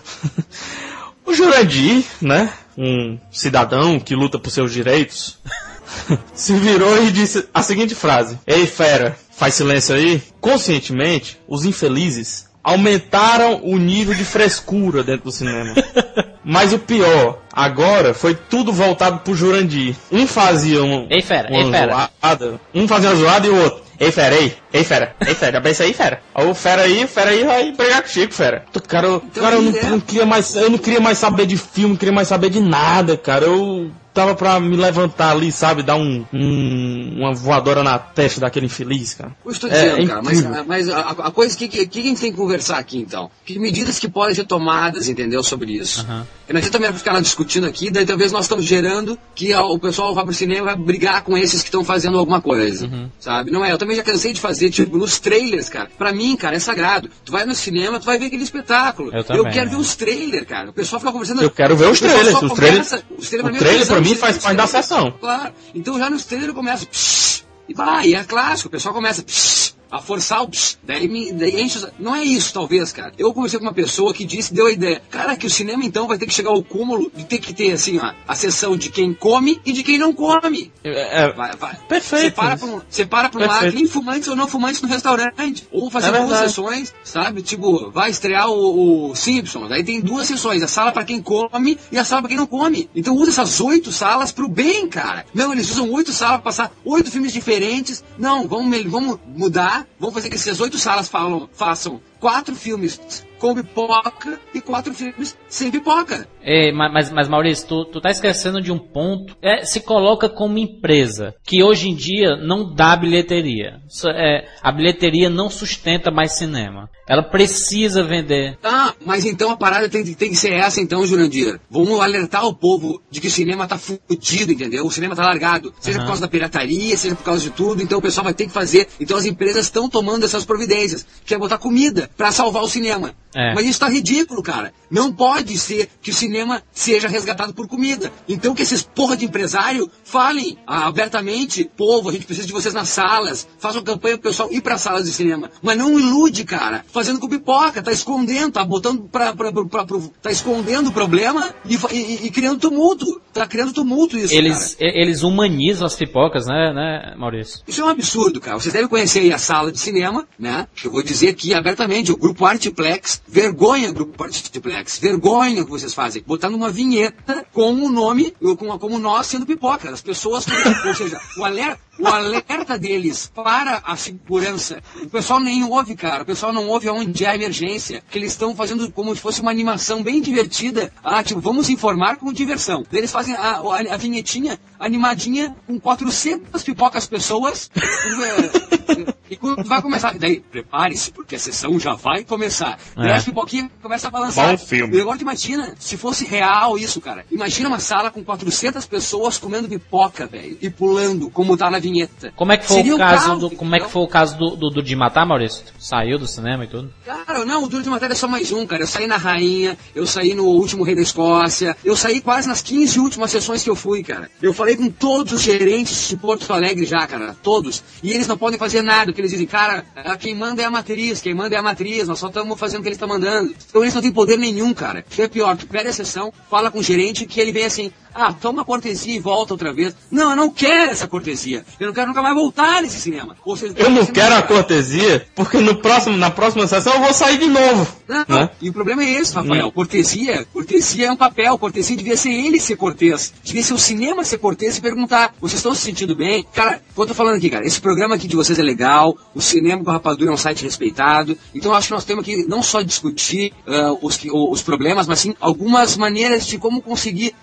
o Jurandir, né? Um cidadão que luta por seus direitos, se virou e disse a seguinte frase: Ei, fera, faz silêncio aí. Conscientemente, os infelizes aumentaram o nível de frescura dentro do cinema. Mas o pior, agora foi tudo voltado pro Jurandir. Um fazia um, Ei, fera, uma ei, fera. zoada, um fazia uma zoada e o outro. Ei, fera, ei, ei, fera, ei, fera, já pensa aí, fera. Aí o fera aí, o fera aí vai brigar com o Chico, fera. Cara, eu, cara, eu não, é. não queria mais, eu não queria mais saber de filme, não queria mais saber de nada, cara. Eu tava pra me levantar ali, sabe, dar um, um- uma voadora na testa daquele infeliz, cara. Eu estou É, dizendo, é cara, mas, incrível. mas a, a coisa que, que, que a gente tem que conversar aqui, então? Que medidas que podem ser tomadas, entendeu, sobre isso? Porque não adianta também ficar discutindo aqui, daí talvez nós estamos gerando que o pessoal vai pro cinema vai brigar com esses que estão fazendo alguma coisa, sabe? Não é, eu também já cansei de fazer, tipo, nos trailers, cara. Pra mim, cara, é sagrado. Tu vai no cinema, tu vai ver aquele espetáculo. Eu também, quero né? ver os trailers, cara. O pessoal fica conversando... Eu quero ver os o trailers, os trailers- os o trailers trailer é pra mim faz parte da trailers. sessão. Claro. Então já nos trailers começa. psh, e vai, e é clássico. O pessoal começa. psh, a forçar o psh, daí me daí enche, os- não é isso talvez, cara. Eu conversei com uma pessoa que disse, deu a ideia, cara, que o cinema então vai ter que chegar ao cúmulo de ter que ter assim, ó, a sessão de quem come e de quem não come. É, é, Vai, vai. Perfeito. Separa pra um, separa pra um lado, nem fumantes ou não fumantes no restaurante. Ou fazer É duas sessões, sabe? Tipo, vai estrear o, o Simpsons. Aí tem duas sessões, a sala pra quem come e a sala pra quem não come. Então usa essas oito salas pro bem, cara. Não, eles usam oito salas pra passar oito filmes diferentes. Não, vamos, vamos mudar. Vamos fazer que essas oito salas falam, façam quatro filmes com pipoca e quatro filmes sem pipoca. Ma- mas, mas Maurício, tu, tu tá esquecendo de um ponto. É, se coloca como empresa, que hoje em dia não dá bilheteria. É, a bilheteria não sustenta mais cinema. Ela precisa vender. Ah, mas então a parada tem, tem que ser essa então, Jurandir. Vamos alertar o povo de que o cinema tá fudido, entendeu? O cinema tá largado. Seja Aham. por causa da pirataria, seja por causa de tudo. Então o pessoal vai ter que fazer. Então as empresas estão tomando essas providências. Que é botar comida pra salvar o cinema. É. Mas isso tá ridículo, cara. Não pode ser que o cinema seja resgatado por comida. Então que esses porra de empresário falem ah, abertamente, povo, a gente precisa de vocês nas salas. Façam campanha pro pessoal ir pra salas de cinema. Mas não ilude, cara. Fazendo com pipoca, tá escondendo, tá botando pra, pra, pra, pra- tá escondendo o problema e, e- e criando tumulto. Tá criando tumulto isso, cara. Eles, e- eles humanizam as pipocas, né, né, Maurício? Isso é um absurdo, cara. Vocês devem conhecer aí a sala de cinema, né? Eu vou dizer aqui abertamente, o Grupo Artiplex, vergonha Grupo Artiplex, vergonha o que vocês fazem. Botando uma vinheta com o nome, com, como nós sendo pipoca. As pessoas, ou seja, o alerta, o alerta deles para a segurança. O pessoal nem ouve, cara. O pessoal não ouve onde há emergência. Que eles estão fazendo como se fosse uma animação bem divertida. Ah, tipo, vamos informar com diversão. Eles fazem a, a, a vinhetinha animadinha com 400 pipocas pessoas. eh, E quando vai começar, daí, prepare-se, porque a sessão já vai começar. Daí É. as pipoquinhas começam a balançar. Bom filme. E agora tu imagina, se fosse real isso, cara. Imagina uma sala com 400 pessoas comendo pipoca, velho. E pulando, como tá na vinheta. Como é que foi Seria o um caso caos, do, como é que foi o caso do, do, do de matar, Maurício? Saiu do cinema e tudo? Cara, não, o Duro de Matéria é só mais um, cara. Eu saí na Rainha, eu saí no último Rei da Escócia, eu saí quase nas 15 últimas sessões que eu fui, cara. Eu falei com todos os gerentes de Porto Alegre já, cara, todos. E eles não podem fazer nada, porque eles dizem, cara, quem manda é a matriz, quem manda é a matriz, nós só estamos fazendo o que eles estão mandando. Então eles não têm poder nenhum, cara. O que é pior, tu pede a sessão, fala com o gerente que ele vem assim, ah, toma cortesia e volta outra vez. Não, eu não quero essa cortesia. Eu não quero nunca mais voltar nesse cinema. Seja, Eu não quero a cortesia, porque no próximo, na próxima sessão eu vou sair de novo. Não, né? e o problema é esse, Rafael. Hum. Cortesia, cortesia é um papel. Cortesia devia ser ele ser cortês. Devia ser o cinema ser cortês e perguntar: vocês estão se sentindo bem? Cara, eu tô falando aqui, cara, esse programa aqui de vocês é legal. O Cinema com a Rapadura é um site respeitado. Então eu acho que nós temos que não só discutir ah, os, os problemas, mas sim algumas maneiras de como conseguir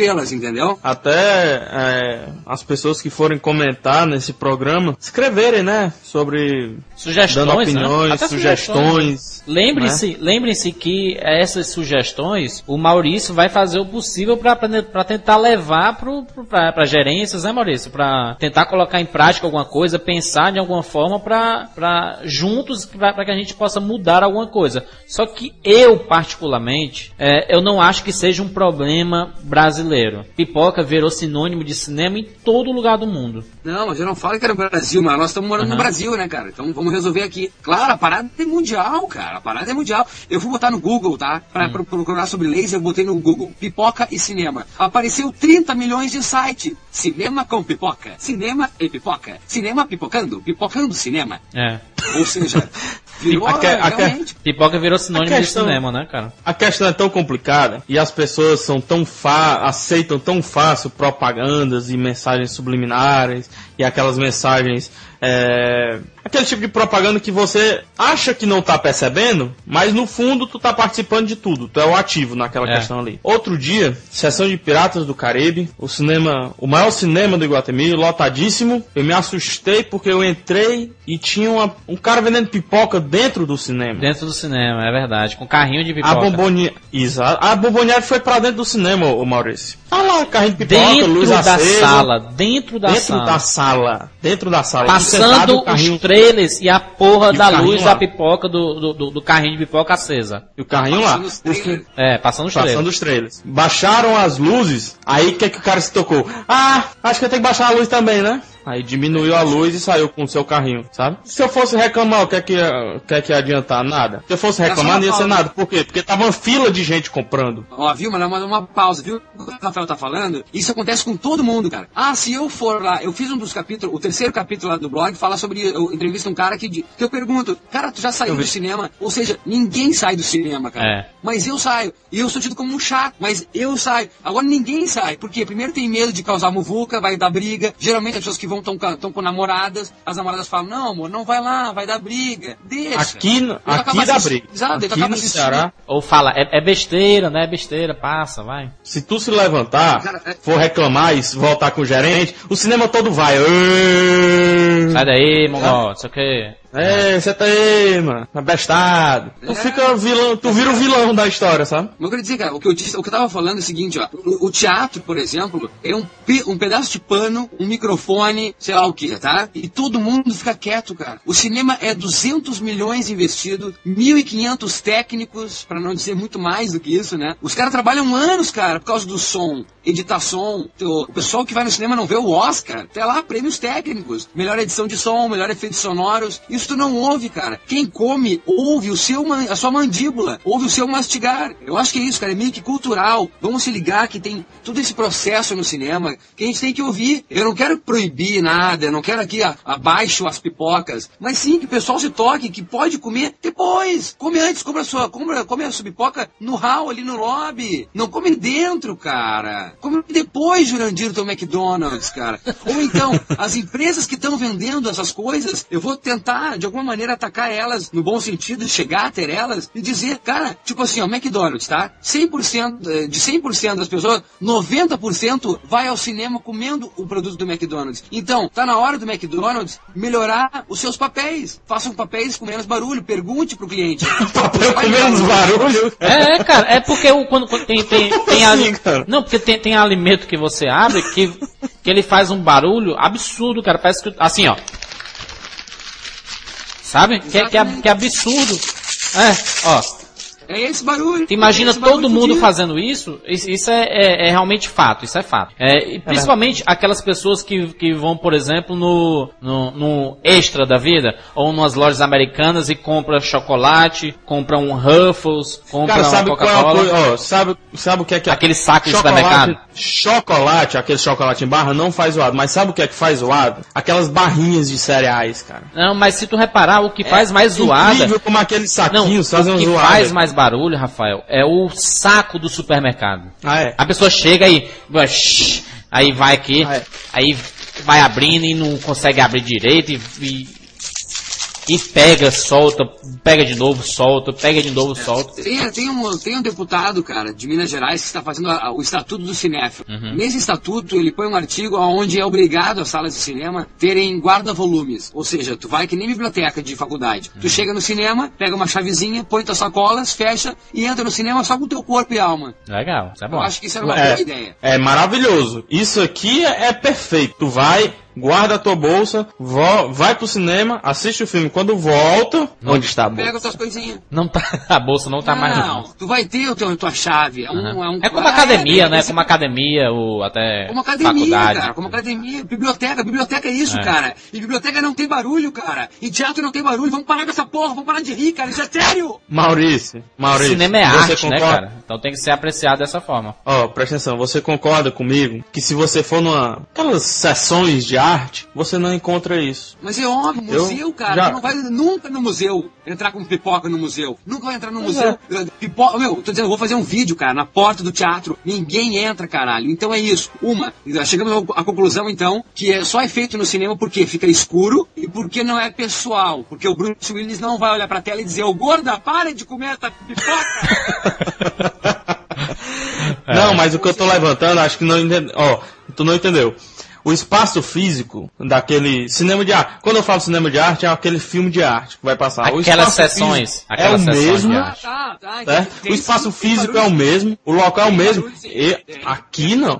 resolvê-las, entendeu? Até é, as pessoas que forem comentar nesse programa, escreverem, né? Sobre. Sugestões, dando né? opiniões, Até sugestões. Lembre-se, lembre-se que essas sugestões, o Maurício vai fazer o possível para tentar levar para gerências, né, Maurício? Para tentar colocar em prática alguma coisa, pensar de alguma forma para juntos para que a gente possa mudar alguma coisa. Só que eu particularmente, é, eu não acho que seja um problema brasileiro. Pipoca virou sinônimo de cinema em todo lugar do mundo. Não, eu não falo que era no Brasil, mas nós estamos morando no Aham. Brasil, né, cara? Então vamos resolver aqui. Claro, a parada é mundial, cara. A parada é mundial. Eu fui botar no Google, tá? Pra pro- procurar sobre laser, eu botei no Google pipoca e cinema. Apareceu 30 milhões de site. Cinema com pipoca. Cinema e pipoca. Cinema pipocando. Pipocando cinema. É. Ou seja, virou. Pipoca virou sinônimo A de questão- cinema, né, cara? A questão é tão complicada e as pessoas são tão fa aceitam tão fácil propagandas e mensagens subliminares e aquelas mensagens é, aquele tipo de propaganda que você acha que não tá percebendo, mas no fundo tu tá participando de tudo, tu é o ativo naquela É. questão ali. Outro dia, sessão de Piratas do Caribe, o cinema, o maior cinema do Iguatemi, lotadíssimo. Eu me assustei porque eu entrei e tinha uma- um cara vendendo pipoca dentro do cinema. Dentro do cinema, é verdade. Com carrinho de pipoca. A bomboniere. Exato. A bomboniere foi pra dentro do cinema, ô Maurício. Tá lá, carrinho de pipoca, Dentro luz da acesa. sala. Dentro da dentro sala. da sala. Dentro da sala. Passando o carrinho, os trailers e a porra E da luz lá. da pipoca do, do, do- carrinho de pipoca acesa. e o carrinho lá. Passando os trailers. É, passando os trailers. Passando os trailers. Baixaram as luzes, aí o que, é que o cara se tocou? Ah, acho que eu tenho que baixar a luz também, né? Aí diminuiu a luz e saiu com o seu carrinho, sabe? Se eu fosse reclamar, o que é que o que é que ia adiantar? Nada. Se eu fosse reclamar, não ia ser nada. Por quê? Porque tava uma fila de gente comprando. Ó, viu, mano? Uma, uma pausa, viu? O que o Rafael tá falando, isso acontece com todo mundo, cara. Ah, se eu for lá, eu fiz um dos capítulos, o terceiro capítulo lá do blog, fala sobre, eu entrevisto um cara que, que eu pergunto, cara, tu já saiu do cinema? Ou seja, ninguém sai do cinema, cara. É. Mas eu saio. E eu sou tido como um chato, mas eu saio. Agora ninguém sai. Por quê? Primeiro tem medo de causar muvuca, vai dar briga. Geralmente as pessoas que vão estão com namoradas, as namoradas falam, não, amor, não vai lá, vai dar briga. Deixa. Aqui, aqui dá briga. Exato, Aqui no. Ceará, Ou fala, é, é besteira, né? É besteira, passa, vai. se tu se levantar, Cara, é- for reclamar e voltar com o gerente, o cinema todo vai. Sai daí, mongol, não sei o que. É, você tá aí, mano. Abestado. Tu fica vilão, tu vira o vilão da história, sabe? Mas eu queria dizer, cara, o que eu, disse, o que eu tava falando é o seguinte, ó. O, o teatro, por exemplo, é um, pe- um pedaço de pano, um microfone, sei lá o que, tá? E todo mundo fica quieto, cara. O cinema é 200 milhões investido, 1.500 técnicos, pra não dizer muito mais do que isso, né? Os caras trabalham anos, cara, por causa do som, editar som. O pessoal que vai no cinema não vê o Oscar, até lá, prêmios técnicos. Melhor edição de som, melhor efeitos sonoros. Isso tu não ouve, cara. Quem come, ouve o seu, a sua mandíbula, ouve o seu mastigar. Eu acho que é isso, cara, é meio que cultural. Vamos se ligar que tem todo esse processo no cinema que a gente tem que ouvir. Eu não quero proibir nada, eu não quero aqui a- abaixo as pipocas, mas sim que o pessoal se toque, que pode comer depois. Come antes, come a sua, come, come a sua pipoca no hall, ali no lobby. Não come dentro, cara. Come depois, Jurandir, do McDonald's, cara. Ou então, as empresas que estão vendendo essas coisas, eu vou tentar, de alguma maneira, atacar elas, no bom sentido, chegar até elas e dizer, cara, tipo assim, ó, McDonald's, tá? 100%, eh, de 100% das pessoas, 90% vai ao cinema comendo o produto do McDonald's. Então, tá na hora do McDonald's melhorar os seus papéis. Façam papéis com menos barulho. Pergunte pro cliente. Papel com menos barulho. É, é, cara, é porque o, quando, quando tem, tem, tem ali- Sim, cara. Não, porque tem, tem alimento que você abre que, que ele faz um barulho absurdo, cara. Parece que. Assim, ó. Sabe? Que, que, é, que é absurdo. É, ó. É esse barulho. Tu imagina É esse barulho todo mundo fudido. fazendo isso? Isso, é, é- é realmente fato, isso é fato. É, e principalmente aquelas pessoas que, que vão, por exemplo, no, no, no extra da vida, ou nas lojas americanas e compram chocolate, compram um Ruffles, compram Cara, uma sabe qual é Coca-Cola. sabe, sabe o que é que Aquele saco de supermercado. chocolate, aquele chocolate em barra não faz zoado, mas sabe o que é que faz zoado? Aquelas barrinhas de cereais, cara. Não, mas se tu reparar, o que faz mais zoada. Incrível como aqueles Não, saquinhos fazem o um que zoado. faz mais barulho, Rafael, é o saco do supermercado. Ah, é. A pessoa chega e. Aí vai aqui, Ah, é. aí vai abrindo e não consegue abrir direito e. e e pega, solta, pega de novo, solta, pega de novo, solta. Tem, tem, um, tem um deputado, cara, de Minas Gerais que está fazendo a- a- o Estatuto do Cinéfilo. Uhum. Nesse estatuto, ele põe um artigo onde é obrigado as salas de cinema terem guarda-volumes. Ou seja, tu vai que nem biblioteca de faculdade. Uhum. Tu chega no cinema, pega uma chavezinha, põe tuas sacolas, fecha e entra no cinema só com teu corpo e alma. Legal, isso é Eu bom. acho que isso era uma É, boa ideia. é maravilhoso. Isso aqui é, é perfeito. Tu vai, guarda a tua bolsa, vai pro cinema, assiste o filme. Quando volta, onde está a Pega bolsa? tuas coisinhas. Não tá, a bolsa não tá mais não, não. tu vai ter o teu, a tua chave. É, um, Uhum. é, um, É como Ah, academia, né? esse- Como academia, ou até Como academia, faculdade. cara. Como academia. Biblioteca. Biblioteca é isso, É. cara. E biblioteca não tem barulho, cara. E teatro não tem barulho. Vamos parar com essa porra. Vamos parar de rir, cara. Isso é sério. Maurício, Maurício. Cinema é você arte, né, concorda? cara? Então tem que ser apreciado dessa forma. Ó, presta atenção, você concorda comigo que se você for numa aquelas sessões de arte, você não encontra isso. Mas é óbvio, Eu museu, cara. já- Tu não vai nunca no museu entrar com pipoca no museu. Nunca vai entrar no Pois museu. Pipoca. Meu, tô dizendo, eu vou fazer um vídeo, cara, na porta do teatro. Ninguém entra, caralho. Então é isso. Uma, chegamos à conclusão, então, que é só é feito no cinema porque fica escuro e porque não é pessoal. Porque o Bruce Willis não vai olhar pra tela e dizer, ô gorda, pare de comer essa pipoca. Não, mas o que eu tô levantando, acho que não entendeu. Ó, tu não entendeu. O espaço físico daquele cinema de arte. Quando eu falo cinema de arte, é aquele filme de arte que vai passar. Aquelas sessões, físico aquelas é o sessões mesmo. de Ah, arte. tá, tá. Né? Tem- O espaço físico é o mesmo, o local é o mesmo. E aqui não.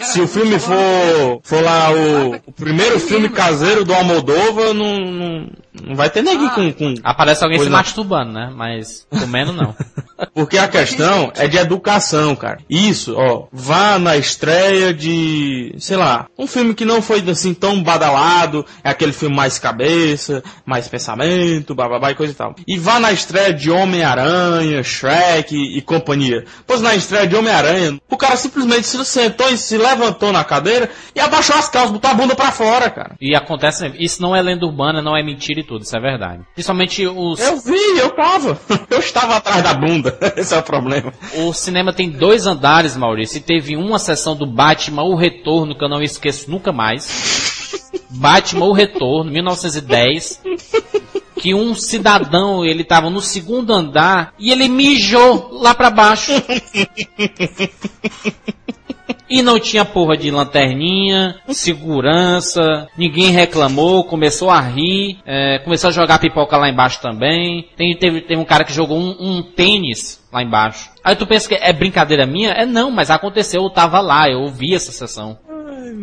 Se o filme for, for lá o, o primeiro filme caseiro do Almodóvar, não, não, não vai ter ninguém Ah. com, com... Aparece alguém se não. masturbando, né? Mas comendo não. Porque a questão é de educação, cara. Isso, ó, vá na estreia de, sei lá, um filme que não foi assim tão badalado, é aquele filme mais cabeça, mais pensamento, bababá e coisa e tal. E vá na estreia de Homem-Aranha, Shrek e, e companhia. Pois na estreia de Homem-Aranha, o cara simplesmente se sentou e se levantou na cadeira e abaixou as calças, botou a bunda pra fora, cara. E acontece, isso não é lenda urbana, não é mentira e tudo, isso é verdade. Principalmente os. Eu vi, eu tava. Eu estava atrás da bunda. Esse é o problema. O cinema tem dois andares, Maurício, e teve uma sessão do Batman, O Retorno, que eu não esqueço nunca mais. Batman, O Retorno, 1910. Que um cidadão, ele tava no segundo andar e ele mijou lá pra baixo. E não tinha porra de lanterninha, segurança, ninguém reclamou, começou a rir, é, começou a jogar pipoca lá embaixo também. Tem, teve, teve um cara que jogou um, um tênis lá embaixo. Aí tu pensa que é brincadeira minha? É não, mas aconteceu, eu tava lá, eu ouvi essa sessão.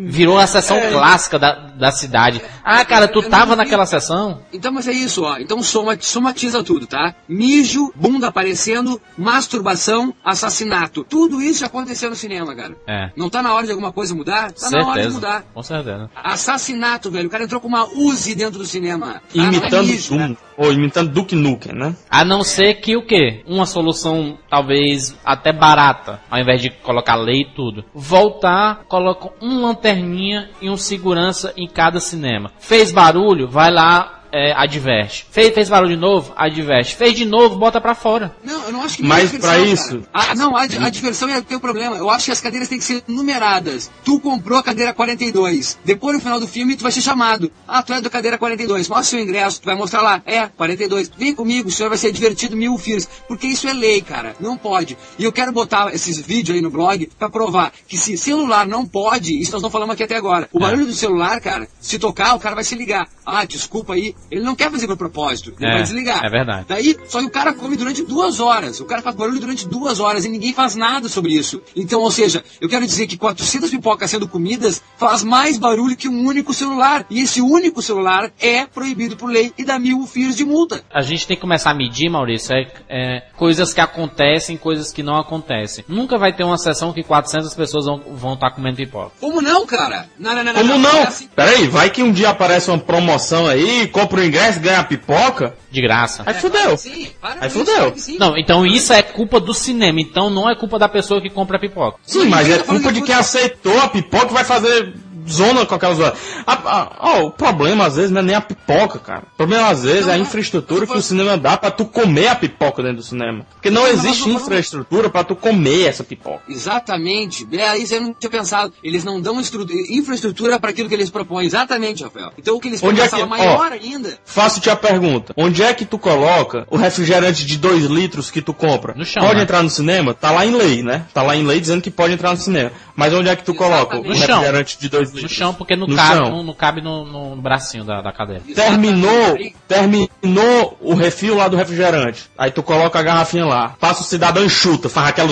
Virou a sessão É. clássica da, da cidade. Ah, cara, tu tava naquela sessão? Então, mas é isso, ó. Então soma, somatiza tudo, tá? Mijo, bunda aparecendo, masturbação, assassinato. Tudo isso já aconteceu no cinema, cara. É. Não tá na hora de alguma coisa mudar? Tá na hora de certeza. mudar. Com certeza. Assassinato, velho. O cara entrou com uma Uzi dentro do cinema. Ah, é Imitando né? Doom. Ou imitando Duke Nukem, né? A não ser que o quê? Uma solução talvez até barata, ao invés de colocar lei e tudo. Voltar, coloca um lanterninha e um segurança em cada cinema. Fez barulho, vai lá, é, adverte. Fez, fez barulho de novo, adverte. Fez de novo, bota pra fora. Não, eu não acho que Mas pra isso- cara. Ah, não, a, a diversão é o teu problema. Eu acho que as cadeiras têm que ser numeradas. Tu comprou a cadeira 42. Depois, no final do filme, tu vai ser chamado. Ah, tu é da cadeira 42. Mostra seu ingresso. Tu vai mostrar lá. É, 42. Vem comigo, o senhor vai ser divertido mil fios. Porque isso é lei, cara. Não pode. E eu quero botar esses vídeos aí no blog pra provar que se celular não pode, isso nós não falamos aqui até agora. O barulho do celular, cara, se tocar, o cara vai se ligar. Ah, desculpa aí. Ele não quer fazer por propósito. Ele É, vai desligar. é verdade. Daí, só que o cara come durante duas horas. O cara faz barulho durante duas horas e ninguém faz nada sobre isso. Então, ou seja, eu quero dizer que 400 pipocas sendo comidas faz mais barulho que um único celular. E esse único celular é proibido por lei e dá mil fios de multa. A gente tem que começar a medir, Maurício, é, é, coisas que acontecem, coisas que não acontecem. Nunca vai ter uma sessão que 400 pessoas vão estar comendo pipoca. Como não, cara? Não, não, não. Como não? É assim. Peraí, vai que um dia aparece uma promoção aí, compra o ingresso, ganha a pipoca. De graça. Aí fudeu. Aí fudeu. Não, então isso é culpa do cinema, então não é culpa da pessoa que compra pipoca. Sim, mas é culpa que de quem aceitou a pipoca e vai fazer zona com aquela zona. A- a- ó, o problema às vezes não é nem a pipoca, cara. O problema às vezes Não, é a não. infraestrutura que o cinema dá pra tu comer a pipoca dentro do cinema. Porque não existe infraestrutura pra tu comer essa pipoca. Exatamente. É, isso eu não tinha pensado. Eles não dão estru- infraestrutura para aquilo que eles propõem. Exatamente, Rafael. Então o que eles Onde é propõem é que- sala ó, maior ainda. Faço-te a pergunta: onde é que tu coloca o refrigerante de 2 litros que tu compra? No chão, Pode né? entrar no cinema? Tá lá em lei, né? Tá lá em lei dizendo que pode entrar no cinema. Mas onde é que tu coloca o Exatamente. No chão. refrigerante de 2 No litros? chão, porque não No cabe, chão. não, não cabe no, no bracinho da, da cadeira. Terminou, terminou o refil lá do refrigerante. Aí tu coloca a garrafinha lá. Passa o cidadão e chuta, faz aquela.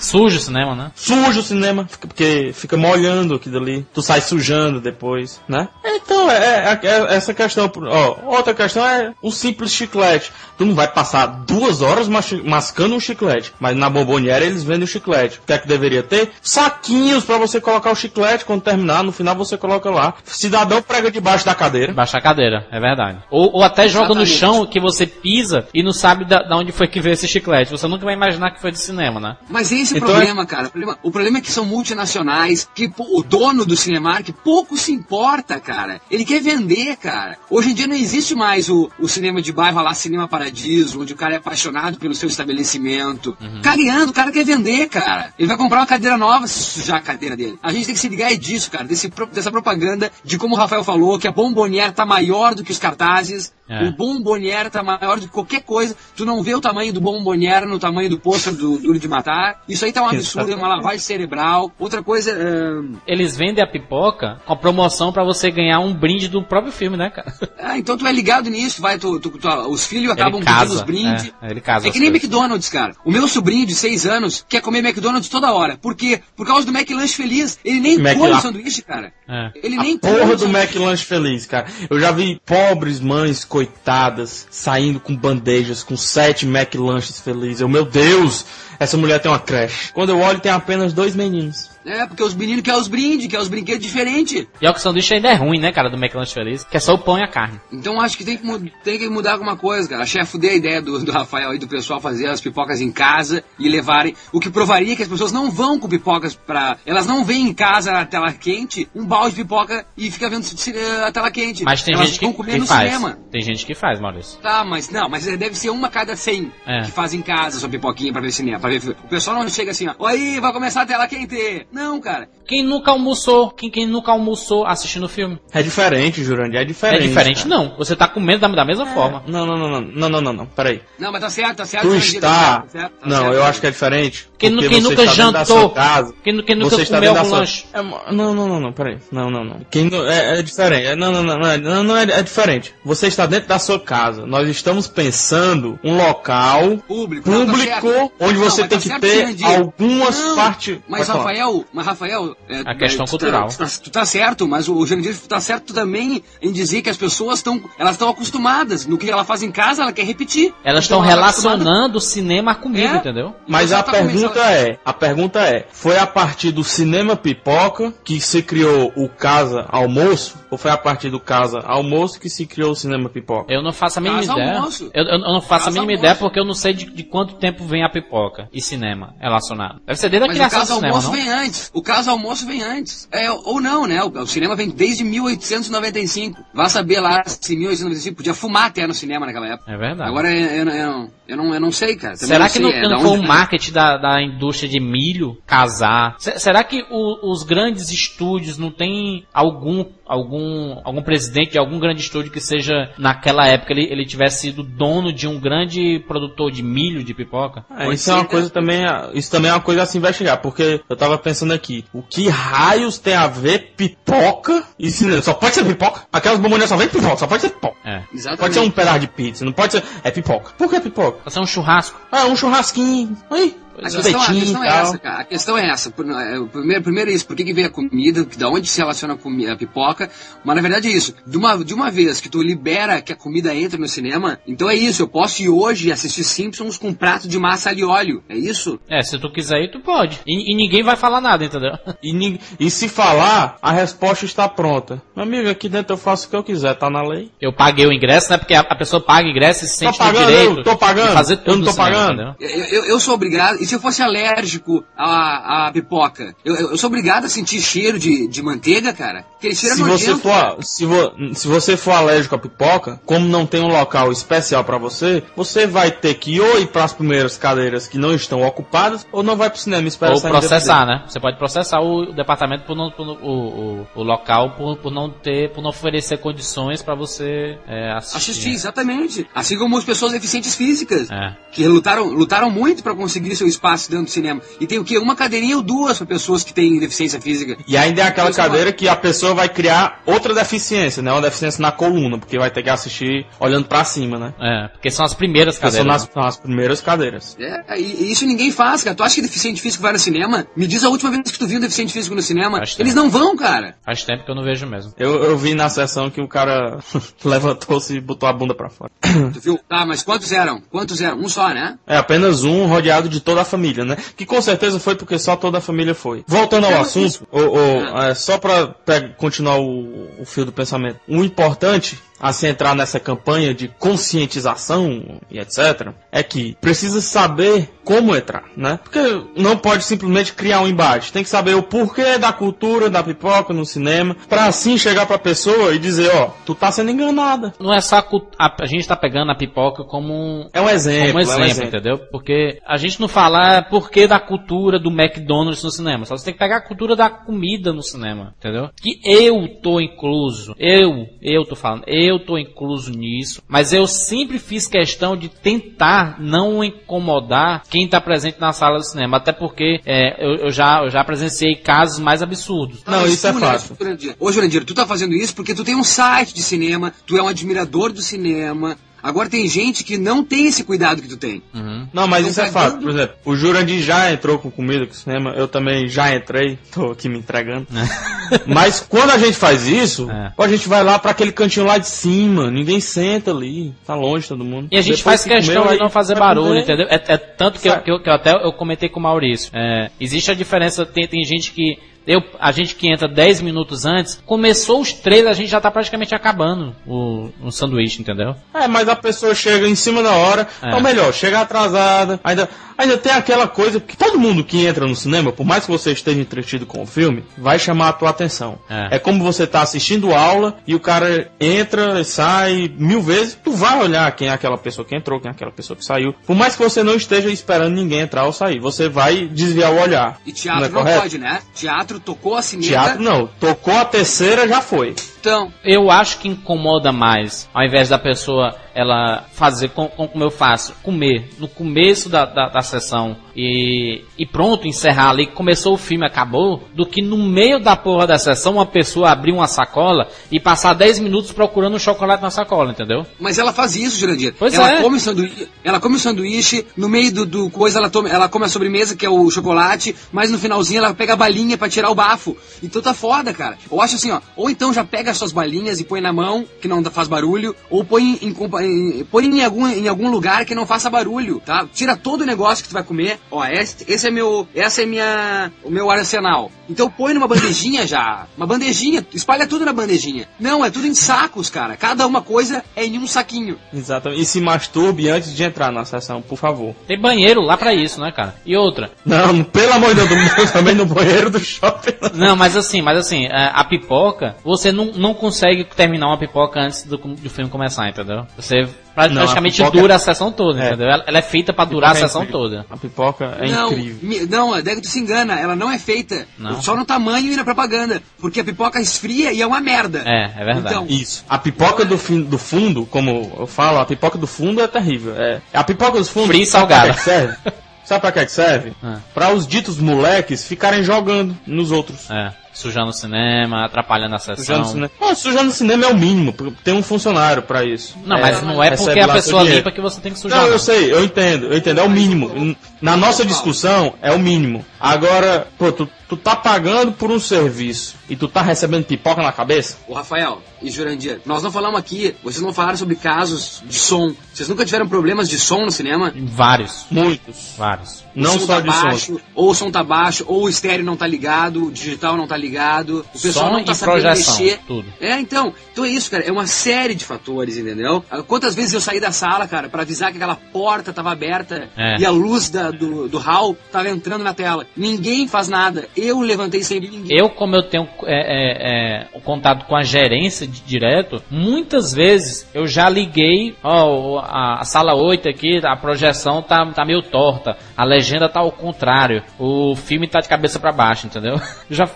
Sujo o cinema, né? Suja o cinema, porque fica molhando aquilo ali. Tu sai sujando depois, né? Então, é, é- é essa questão. Ó, outra questão é o simples chiclete. Tu não vai passar duas horas mascando um chiclete. Mas na bomboniera eles vendem o chiclete. O que é que deveria ter? Saquinhos pra você colocar o chiclete. Quando terminar, no final você coloca lá. Cidadão prega debaixo da cadeira. Baixar a cadeira, é verdade. Ou, ou até joga no Exatamente. chão que você pisa e não sabe da, da onde foi que veio esse chiclete. Você nunca vai imaginar que foi de cinema, né? Mas esse é o Então problema, cara. O problema, o problema é que são multinacionais, que o dono do Cinemark pouco se importa, cara. Ele quer vender, cara. Hoje em dia não existe mais o, o cinema de bairro lá, Cinema Paradiso, onde o cara é apaixonado pelo seu estabelecimento. Careando, o cara quer vender, cara. Ele vai comprar uma cadeira nova, se sujar a cadeira dele. A gente tem que se ligar é disso, cara, desse, dessa propaganda de como o Rafael falou, que a bomboniera tá maior do que os cartazes. É. O bomboniera tá maior do que qualquer coisa. Tu não vê o tamanho do bomboniera no tamanho do pôster do Duro de Matar. Isso aí tá um absurdo, é uma lavagem cerebral. Outra coisa, ahn, Eles vendem a pipoca com a promoção pra você ganhar um brinde do próprio filme, né, cara? ah, então tu é ligado nisso, vai, tu, tu- tu- os filhos acabam Ele pedindo casa, os brindes. é, ele casa É que nem coisas. McDonald's, cara. O meu sobrinho de 6 anos quer comer McDonald's toda hora. Por quê? Por causa do McLanche Feliz. Ele nem Mac- come o sanduíche, cara. É. Ele A nem come porra o do. McLanche feliz, cara. Eu já vi pobres mães biscoitadas, saindo com bandejas, com sete McLanches felizes. Eu, meu Deus, essa mulher tem uma creche. Quando eu olho, tem apenas dois meninos. É, porque os meninos querem os brindes, querem os brinquedos diferentes. E é que o sanduíche ainda é ruim, né, cara, do McLanche Feliz, que é só o pão e a carne. Então acho que tem que, mu- tem que mudar alguma coisa, cara. Achei a fuder a ideia do, do Rafael e do pessoal fazer as pipocas em casa e levarem. O que provaria que as pessoas não vão com pipocas pra. Elas não vêm em casa na tela quente, um balde de pipoca e fica vendo ci- a tela quente. Mas tem elas gente vão que, comer que no faz. cinema. Tem gente que faz, Maurício. Tá, mas não, mas deve ser uma a cada 100 É. que faz em casa sua pipoquinha pra ver cinema. O pessoal não chega assim, ó. Aí, vai começar a tela quente. Não, cara. Quem nunca almoçou, quem, quem nunca almoçou assistindo o filme? É diferente, Jurandir, é diferente. é diferente, cara. não. Você tá comendo da, da mesma forma. Não, não, não, não, não, não, não, não, peraí. Não, mas tá certo, tá certo. Tu Jurandir, está. tá certo, tá Não, certo. eu acho que é diferente. Quem, porque quem você nunca está dentro da jantou, sua casa, quem, quem nunca você está comeu dentro da algum sua... lanche. É, não, não, não, não, peraí. Não, não, não. Quem não- é, é diferente. É, não, não, não, não, é- não, não é, é diferente. Você está dentro da sua casa. Nós estamos pensando um local Público, não, tá público certo. onde Não, você mas tem tá que ter algumas partes. Mas falar. Rafael, mas Rafael, é, A questão é, tu cultural. Tá, tu, tá, tu tá certo, mas o Jurandir tá certo também em dizer que as pessoas estão, elas estão acostumadas no que ela faz em casa, ela quer repetir. Elas Então, estão ela tá relacionando o cinema à comida, É. entendeu? Mas Então, a tá pergunta começando- é, a pergunta é, foi a partir do cinema pipoca que se criou o casa almoço ou foi a partir do casa almoço que se criou o cinema pipoca? Eu não faço a mínima Casa ideia. almoço. Eu, eu- eu não faço Casa a mínima almoço. ideia porque eu não sei de, de quanto tempo vem a pipoca e cinema relacionado. Deve ser desde a Mas o criação do caso cinema, almoço não? vem antes. O caso almoço vem antes. É, ou não, né? O, o cinema vem desde 1895. Vá saber lá se em 1895 podia fumar até no cinema naquela época. É verdade. Agora eu, eu, eu, eu não, eu não sei, cara. Também Será não que sei, não, é, não foi o vem. marketing da, da indústria de milho casar? Se- será que o- os grandes estúdios não tem algum, algum, algum presidente de algum grande estúdio que seja, naquela época, ele, ele tivesse sido dono de um grande produtor de milho de pipoca? É, isso é uma coisa também, isso também é uma coisa a se investigar, porque eu tava pensando aqui, o que raios tem a ver pipoca e cinema? Só pode ser pipoca? Aquelas bomboninhas só vem pipoca, só pode ser pipoca. É. Exatamente. Pode ser um pedaço de pizza, não pode ser, é pipoca. Por que pipoca? Ser um churrasco. Ah, um churrasquinho, aí, A questão, a espetinho questão é tal. essa, cara. A questão é essa. É, Primeiro, primeiro é isso. Por que, que vem a comida? Da onde se relaciona a, comi- a pipoca? Mas na verdade é isso. De uma, de uma vez que tu libera que a comida entra no cinema, então é isso. Eu posso ir hoje assistir Simpsons com um prato de massa ali óleo. É isso? É, se tu quiser ir, tu pode. E, e ninguém vai falar nada, entendeu? E, e se falar, a resposta está pronta. Meu amigo, aqui dentro eu faço o que eu quiser, tá na lei. Eu paguei o ingresso, né? Porque a, a pessoa paga o ingresso e se sente no pagando, direito eu tô pagando, de fazer eu tudo não tô no cinema, pagando. Eu, eu, eu sou obrigado. E se eu fosse alérgico à, à pipoca? Eu, eu sou obrigado a sentir cheiro de, de manteiga, cara? Aquele cheiro Se é você, nojento. for, se, vo- se você for alérgico à pipoca, como não tem um local especial pra você, você vai ter que ou ir pras primeiras cadeiras que não estão ocupadas, ou não vai pro cinema esperar Ou processar, né? Você pode processar o departamento por não, por o, o, o local por, por não ter, por não oferecer condições pra você é, assistir. Assistir, exatamente. Assim como as pessoas deficientes físicas. É. Que lutaram, lutaram muito pra conseguir seu espaço dentro do cinema. E tem o quê? Uma cadeirinha ou duas pra pessoas que têm deficiência física. E ainda é aquela cadeira que a pessoa vai criar outra deficiência, né? Uma deficiência na coluna, porque vai ter que assistir olhando pra cima, né? É, porque são as primeiras Porque são cadeiras. nas, são as primeiras cadeiras. É, e, e isso ninguém faz, cara. Tu acha que deficiente físico vai no cinema? Me diz a última vez que tu viu um deficiente físico no cinema. Faz tempo. Eles não vão, cara. Faz tempo que eu não vejo mesmo. Eu, eu vi na sessão que o cara levantou-se e botou a bunda pra fora. Tu viu? Tá, mas quantos eram? Quantos eram? Um só, né? É apenas um rodeado de toda a família, né? Que com certeza foi porque só toda a família foi. Voltando ao Não, assunto, o, o- é, só pra pe- continuar o, o fio do pensamento. O importante a se entrar nessa campanha de conscientização e etc. é que precisa saber como entrar, né? Porque não pode simplesmente criar um embate. Tem que saber o porquê da cultura da pipoca no cinema, pra assim chegar pra pessoa e dizer, ó, tu tá sendo enganada. Não é só a, a, a gente tá pegando a pipoca como um, É um exemplo, como é exemplo, um exemplo. entendeu? Porque a gente não fala porquê da cultura do McDonald's no cinema. Só você tem que pegar a cultura da comida no cinema, entendeu? Que eu tô incluso. Eu, eu tô falando, eu tô incluso nisso. Mas eu sempre fiz questão de tentar não incomodar quem tá presente na sala do cinema. Até porque é, eu, eu já, eu já presenciei casos mais absurdos. Não, isso é fácil. Ô, Jurandir, tu tá fazendo isso porque tu tem um site de cinema, tu é um admirador do cinema, Agora tem gente que não tem esse cuidado que tu tem. Uhum. Não, mas isso é fato. Por exemplo, o Jurandir já entrou com comida com cinema, eu também já entrei, tô aqui me entregando. mas quando a gente faz isso, É. a gente vai lá pra aquele cantinho lá de cima, ninguém senta ali, tá longe todo mundo. E a gente Depois faz que questão comeu, de não fazer barulho, entendeu? É, é tanto que eu, que eu- que eu até eu comentei com o Maurício. É, existe a diferença, tem, tem gente que. Eu, a gente que entra 10 minutos antes, começou os três, a gente já tá praticamente acabando o, o sanduíche, entendeu? É, mas a pessoa chega em cima da hora, É. ou melhor, chega atrasada, ainda, ainda tem aquela coisa que todo mundo que entra no cinema, por mais que você esteja entretido com o filme, vai chamar a tua atenção. É. como você tá assistindo aula e o cara entra e sai mil vezes, tu vai olhar quem é aquela pessoa que entrou, quem é aquela pessoa que saiu. Por mais que você não esteja esperando ninguém entrar ou sair, você vai desviar o olhar. E teatro não, não, é correto? pode, né? Teatro tocou a sineta. Teatro não, tocou a terceira, já foi. Então, Eu acho que incomoda mais, ao invés da pessoa ela fazer com- com- como eu faço, comer no começo da, da, da sessão e, e pronto, encerrar ali, começou o filme, acabou, do que no meio da porra da sessão uma pessoa abrir uma sacola e passar 10 minutos procurando um chocolate na sacola, entendeu? mas ela faz isso, Jurandir. Pois ela é. come sanduíche, ela come o sanduíche, no meio do, do coisa ela, toma, ela come a sobremesa, que é o chocolate, mas no finalzinho ela pega a balinha pra tirar o bafo. Então tá foda, cara. Eu acho assim, ó, ou então já pega suas balinhas e põe na mão, que não faz barulho, ou põe em, em- põe em algum, em algum lugar que não faça barulho, tá? Tira todo o negócio que tu vai comer. Ó, esse, esse é meu, essa é minha, o meu arsenal. Então põe numa bandejinha já, uma bandejinha, espalha tudo na bandejinha. Não, é tudo em sacos, cara. Cada uma coisa é em um saquinho. Exatamente. E se masturbe antes de entrar na sessão, por favor. Tem banheiro lá pra isso, né, cara? E outra, Não, pelo amor de Deus, também no banheiro do shopping. não. Mas assim, mas assim, a, a pipoca, você não, não consegue terminar uma pipoca antes do, do filme começar, entendeu? Você pra- Não, praticamente a dura a sessão toda, É. entendeu? Ela, ela é feita pra durar a é sessão incrível. toda. A pipoca é não, incrível. não, é daí que tu se engana. Ela não é feita Não. só no tamanho e na propaganda. Porque a pipoca esfria e é uma merda. É, é verdade. Então, Isso. A pipoca do, fin- do fundo, como eu falo, a pipoca do fundo é terrível. É, a pipoca do fundo. Fria e salgada. Sabe pra que que serve? Ah. Pra os ditos moleques ficarem jogando nos outros. É, sujando o cinema, atrapalhando a Sujando sessão. o cinema. Não, sujando o cinema é o mínimo, porque tem um funcionário pra isso. Não, mas não é porque a pessoa limpa que você tem que sujar. Não, não. eu sei, eu entendo, eu entendo, é o mínimo. Na nossa discussão, é o mínimo. Agora, pô, tu, tu tá pagando por um serviço e tu tá recebendo pipoca na cabeça? o Rafael e Jurandir, nós não falamos aqui, vocês não falaram sobre casos de som. Vocês nunca tiveram problemas de som no cinema? Vários, Muitos. vários. Não o som só tá de som. baixo, ou o som tá baixo, ou o estéreo não tá ligado, o digital não tá ligado, o pessoal Som não tá e sabendo projeção, mexer. tudo. É, então, então é isso, cara, é uma série de fatores, entendeu? Ah, Quantas vezes eu saí da sala, cara, pra avisar que aquela porta tava aberta É. e a luz da- do, do hall tava entrando na tela. Ninguém faz nada. Eu levantei sem ninguém. Eu, como eu tenho é, é, é, o contato com a gerência de- direto, muitas vezes eu já liguei, ó, a, a sala 8 aqui, a projeção tá, tá meio torta, a legenda tá ao contrário, o filme tá de cabeça pra baixo, entendeu? Já,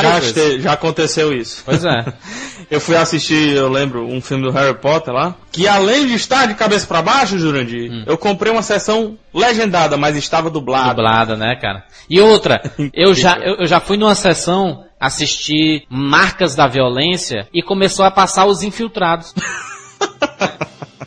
Já, este- já aconteceu isso. Pois é. Eu fui assistir, eu lembro, um filme do Harry Potter lá, que além de estar de cabeça pra baixo, Jurandir, Hum. eu comprei uma sessão legendada, mas estava dublada. Dublada, né, cara? E outra, eu já, eu, eu já fui numa sessão assistir Marcas da Violência e começou a passar os infiltrados.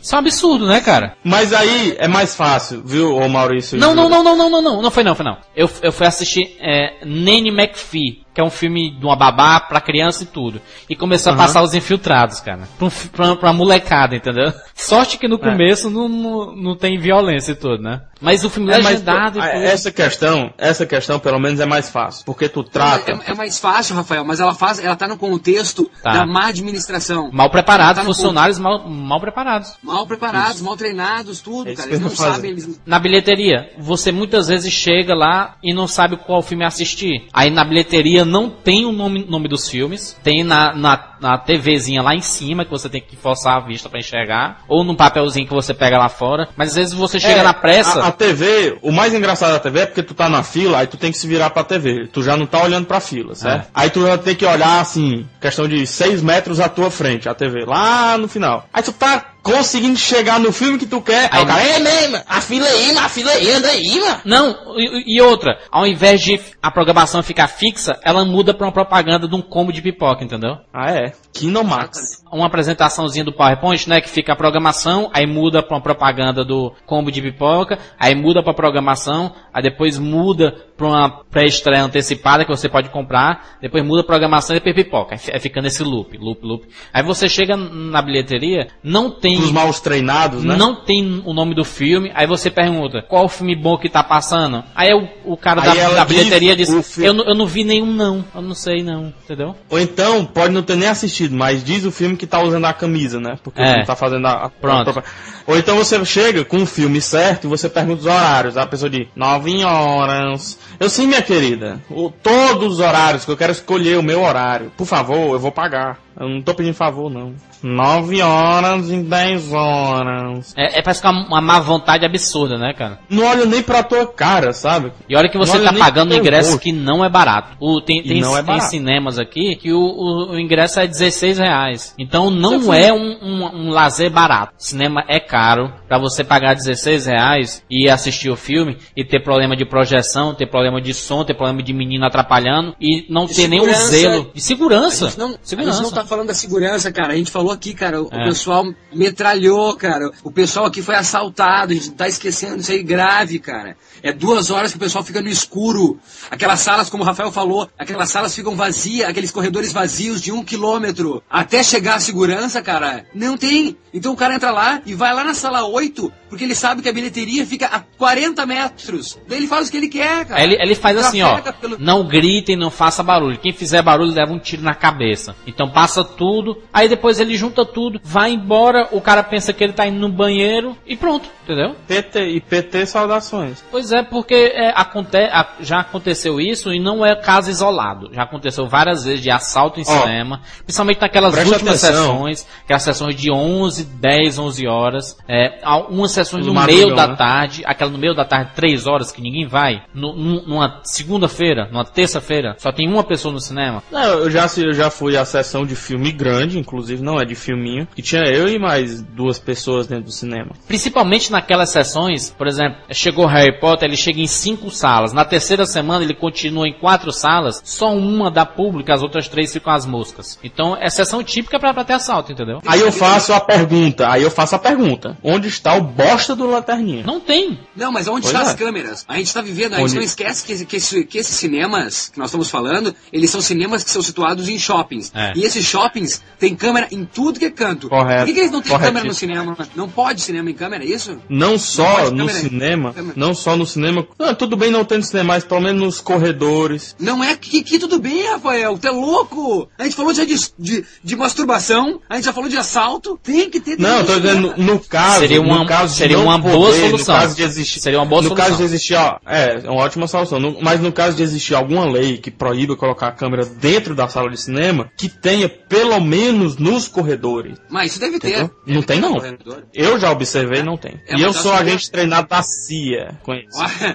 Isso é um absurdo, né, cara? Mas aí é mais fácil, viu, ô Maurício? Não, não, não, não, não, não, não, não foi não, foi não. Eu, eu fui assistir é, Nanny McPhee, que é um filme de uma babá pra criança e tudo. E começou a passar os infiltrados, cara. Pra, um pra, pra molecada, entendeu? Sorte que no começo não, não, não tem violência e tudo, né? Mas o filme É, legendado pô, e tudo. essa questão, essa questão pelo menos é mais fácil, porque tu trata. É, é mais fácil, Rafael, mas ela faz, ela tá no contexto Tá. da má administração. Mal preparados, tá funcionários mal, mal preparados. Mal preparados, mal treinados, tudo, É isso cara. Eles não sabem, eles Na bilheteria, você muitas vezes chega lá e não sabe qual filme assistir. Aí na bilheteria não tem o nome, nome dos filmes, tem na, na, na TVzinha lá em cima que você tem que forçar a vista pra enxergar, ou num papelzinho que você pega lá fora. Mas às vezes você chega É, na pressa. A, a TV, o mais engraçado da TV é porque tu tá na fila, aí tu tem que se virar pra TV. Tu já não tá olhando pra fila, certo? É. Aí tu vai ter que olhar assim, questão de 6 metros à tua frente, a TV, lá no final. Aí tu tá conseguindo chegar no filme que tu quer. Aí, Aí o cara, é mesmo, a fila aí, mano, a fila aí, anda aí, mano. Não, e, e outra, ao invés de a programação ficar fixa, ela muda pra uma propaganda de um combo de pipoca, entendeu? Ah, é. Kinomax. Uma apresentaçãozinha do PowerPoint, né, que fica a programação, aí muda pra uma propaganda do combo de pipoca, aí muda pra programação, aí depois muda pra uma pré-estreia antecipada que você pode comprar, depois muda a programação e depois pipoca. Aí fi- aí fica nesse loop, loop, loop. Aí você chega na bilheteria, não tem Os maus treinados, né? não tem o nome do filme, aí você pergunta, qual o filme bom que tá passando? Aí o, o cara Aí da, da diz bilheteria diz, eu, não- eu não vi nenhum não, eu não sei não, entendeu? Ou então, pode não ter nem assistido, mas diz o filme que tá usando a camisa, né? Porque É. não tá fazendo a. Pronto. a- Ou então você chega com o filme certo e você pergunta os horários. A pessoa diz, 9 horas. Eu sim, minha querida. O, todos os horários que eu quero escolher o meu horário. Por favor, eu vou pagar. Eu não tô pedindo favor, não. 9 horas e 10 horas. É, é parece que uma, uma má vontade absurda, né, cara? Não olho nem pra tua cara, sabe? E olha que você Não, tá pagando um ingresso gosto. que não é barato. O, tem, E tem, não é tem barato. cinemas aqui que o, o, o ingresso é 16 reais. Então não fui- é um, um, um lazer barato. Cinema é caro pra você pagar 16 reais e assistir o filme e ter problema de projeção, ter problema de som, ter problema de menino atrapalhando e não De ter nenhum zelo. De segurança. não, segurança. Falando da segurança, cara. A gente falou aqui, cara. O, É. pessoal metralhou, cara. O pessoal aqui foi assaltado. A gente tá esquecendo isso aí grave, cara. É duas horas que o pessoal fica no escuro. Aquelas salas, como o Rafael falou, aquelas salas ficam vazias, aqueles corredores vazios de um quilômetro. Até chegar a segurança, cara, não tem. Então o cara entra lá e vai lá na sala 8, porque ele sabe que a bilheteria fica a 40 metros. Daí ele faz o que ele quer, cara. Ele, ele faz assim, ó, pelo- não gritem, não faça barulho. Quem fizer barulho leva um tiro na cabeça. Então passa tudo, aí depois ele junta tudo, vai embora, o cara pensa que ele tá indo no banheiro e pronto, entendeu? PT e PT saudações. Pois é, porque é, aconte, já aconteceu isso e não é caso isolado. Já aconteceu várias vezes de assalto em Ó, cinema, principalmente naquelas últimas atenção. sessões, aquelas sessões de 11, 10, 11 horas, é, há umas sessões No no meio madrugão, da né? tarde, aquela no meio da tarde, 3 horas que ninguém vai, nu- numa segunda-feira, numa terça-feira, só tem uma pessoa no cinema. Não, eu já, eu já fui à sessão de filme grande, inclusive não é de filminho, e tinha eu e mais duas pessoas dentro do cinema. Principalmente naquelas sessões, por exemplo, chegou Harry Potter, ele chega em cinco salas. Na terceira semana ele continua em quatro salas, só uma dá público, as outras três ficam as moscas. Então é sessão típica pra, pra ter assalto, entendeu? Aí eu faço a pergunta, aí eu faço a pergunta. Onde está o bosta do lanterninha? Não tem. Não, mas onde estão é. as câmeras? A gente está vivendo, a gente Onde- não esquece que, que, que esses cinemas que nós estamos falando, eles são cinemas que são situados em shoppings. É. E esses shoppings têm câmera em tudo que é canto. Correto. Por que, que eles não têm câmera no cinema? Não pode cinema em câmera, é isso? Não Não só pode no cinema, não só no cinema. Não, tudo bem não ter no cinema, mas pelo menos nos corredores. Não é que, que tudo bem, Rafael, tu é louco! A gente falou já de, de, de masturbação, a gente já falou de assalto, tem que ter... Não, eu tô tem dizendo, no, no caso, Seria uma- no caso seria não uma poder, boa solução. No caso de existir, Seria uma boa no solução. caso de existir, ó, é, é uma ótima solução. No- mas no caso de existir alguma lei que proíba colocar a câmera dentro da sala de cinema, que tenha pelo menos nos corredores. Mas isso deve ter. Entendeu? Não tem não. Corredor. Eu já observei, não tem. É, e eu sou acho que- agente treinado da CIA.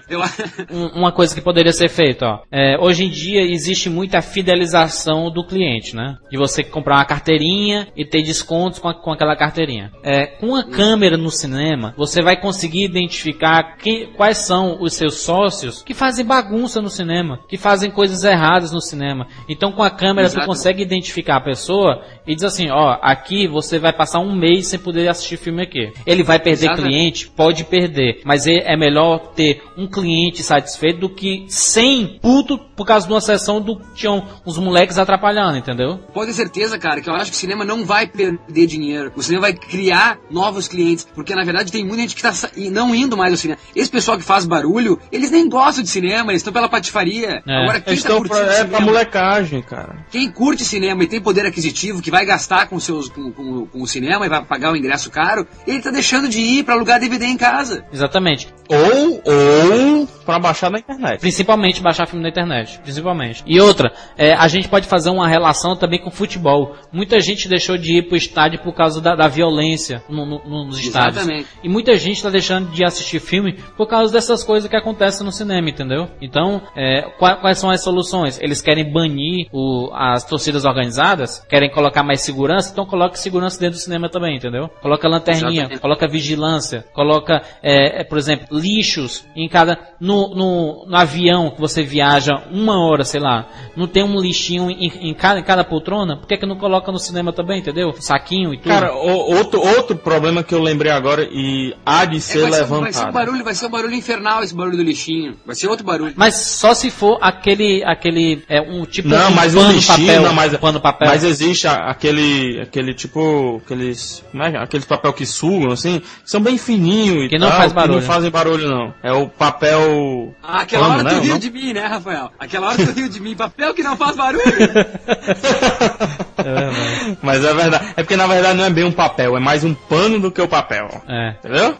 Eu, Um- uma coisa que poderia ser feita, ó. É, hoje em dia existe muita fidelização do cliente, né? De você comprar uma carteirinha e ter descontos com, a- com aquela carteirinha. É, com a câmera no cinema, você vai conseguir identificar quem- quais são os seus sócios que fazem bagunça no cinema, que fazem coisas erradas no cinema. Então com a câmera Exato. tu consegue identificar a pessoa pessoa e diz assim, ó, aqui você vai passar um mês sem poder assistir filme aqui. Ele vai perder Exatamente. cliente, pode perder, mas é é melhor ter um cliente satisfeito do que 100 puto por causa de uma sessão do que tinham uns moleques atrapalhando, entendeu? Pode ter certeza, cara, que eu acho que o cinema não vai perder dinheiro. O cinema vai criar novos clientes. Porque, na verdade, tem muita gente que tá e não indo mais ao cinema. Esse pessoal que faz barulho, eles nem gostam de cinema, eles estão pela patifaria. É. Agora, quem Eles tá estão curtindo pra, é cinema, pra molecagem, cara. quem curte cinema e tem poder aquisitivo, que vai gastar com, seus, com, com- com o cinema e vai pagar o ingresso caro, ele tá deixando de ir pra alugar DVD em casa. Exatamente. Ou, ou pra baixar na internet. Principalmente baixar filme na internet. Principalmente. E outra, é, a gente pode fazer uma relação também com futebol. Muita gente deixou de ir pro estádio por causa da, da violência no- no- nos estádios. Exatamente. E muita gente está deixando de assistir filme por causa dessas coisas que acontecem no cinema, entendeu? Então, é, qua- quais são as soluções? Eles querem banir o- as torcidas organizadas, querem colocar ficar mais segurança, então coloca segurança dentro do cinema também, entendeu? Coloca lanterninha, Exatamente. coloca vigilância, coloca, é, é, por exemplo, lixos em cada. No, no, no avião que você viaja uma hora, sei lá, não tem um lixinho em, em cada, em cada poltrona? Por que, que não coloca no cinema também, entendeu? Saquinho e tudo. Cara, o- outro, outro problema que eu lembrei agora e há de É, ser vai, ser, vai ser um levantado. barulho, vai ser um barulho infernal esse barulho do lixinho. Vai ser outro barulho. Mas só se for aquele, aquele, é um tipo Não, um mas o pano lixinho, papel, não, mas, pano papel. mas existe a- aquele, aquele tipo, aqueles, como é, que é? aqueles papel que sugam, assim, que são bem fininhos e Que não tal, faz que barulho. não fazem barulho não. É o papel... Ah, aquela pano, hora né, tu riu não? de mim, né, Rafael? Aquela hora tu riu de mim. Papel que não faz barulho. Mas é verdade, é porque na verdade não é bem um papel, é mais um pano do que o papel. É. Entendeu?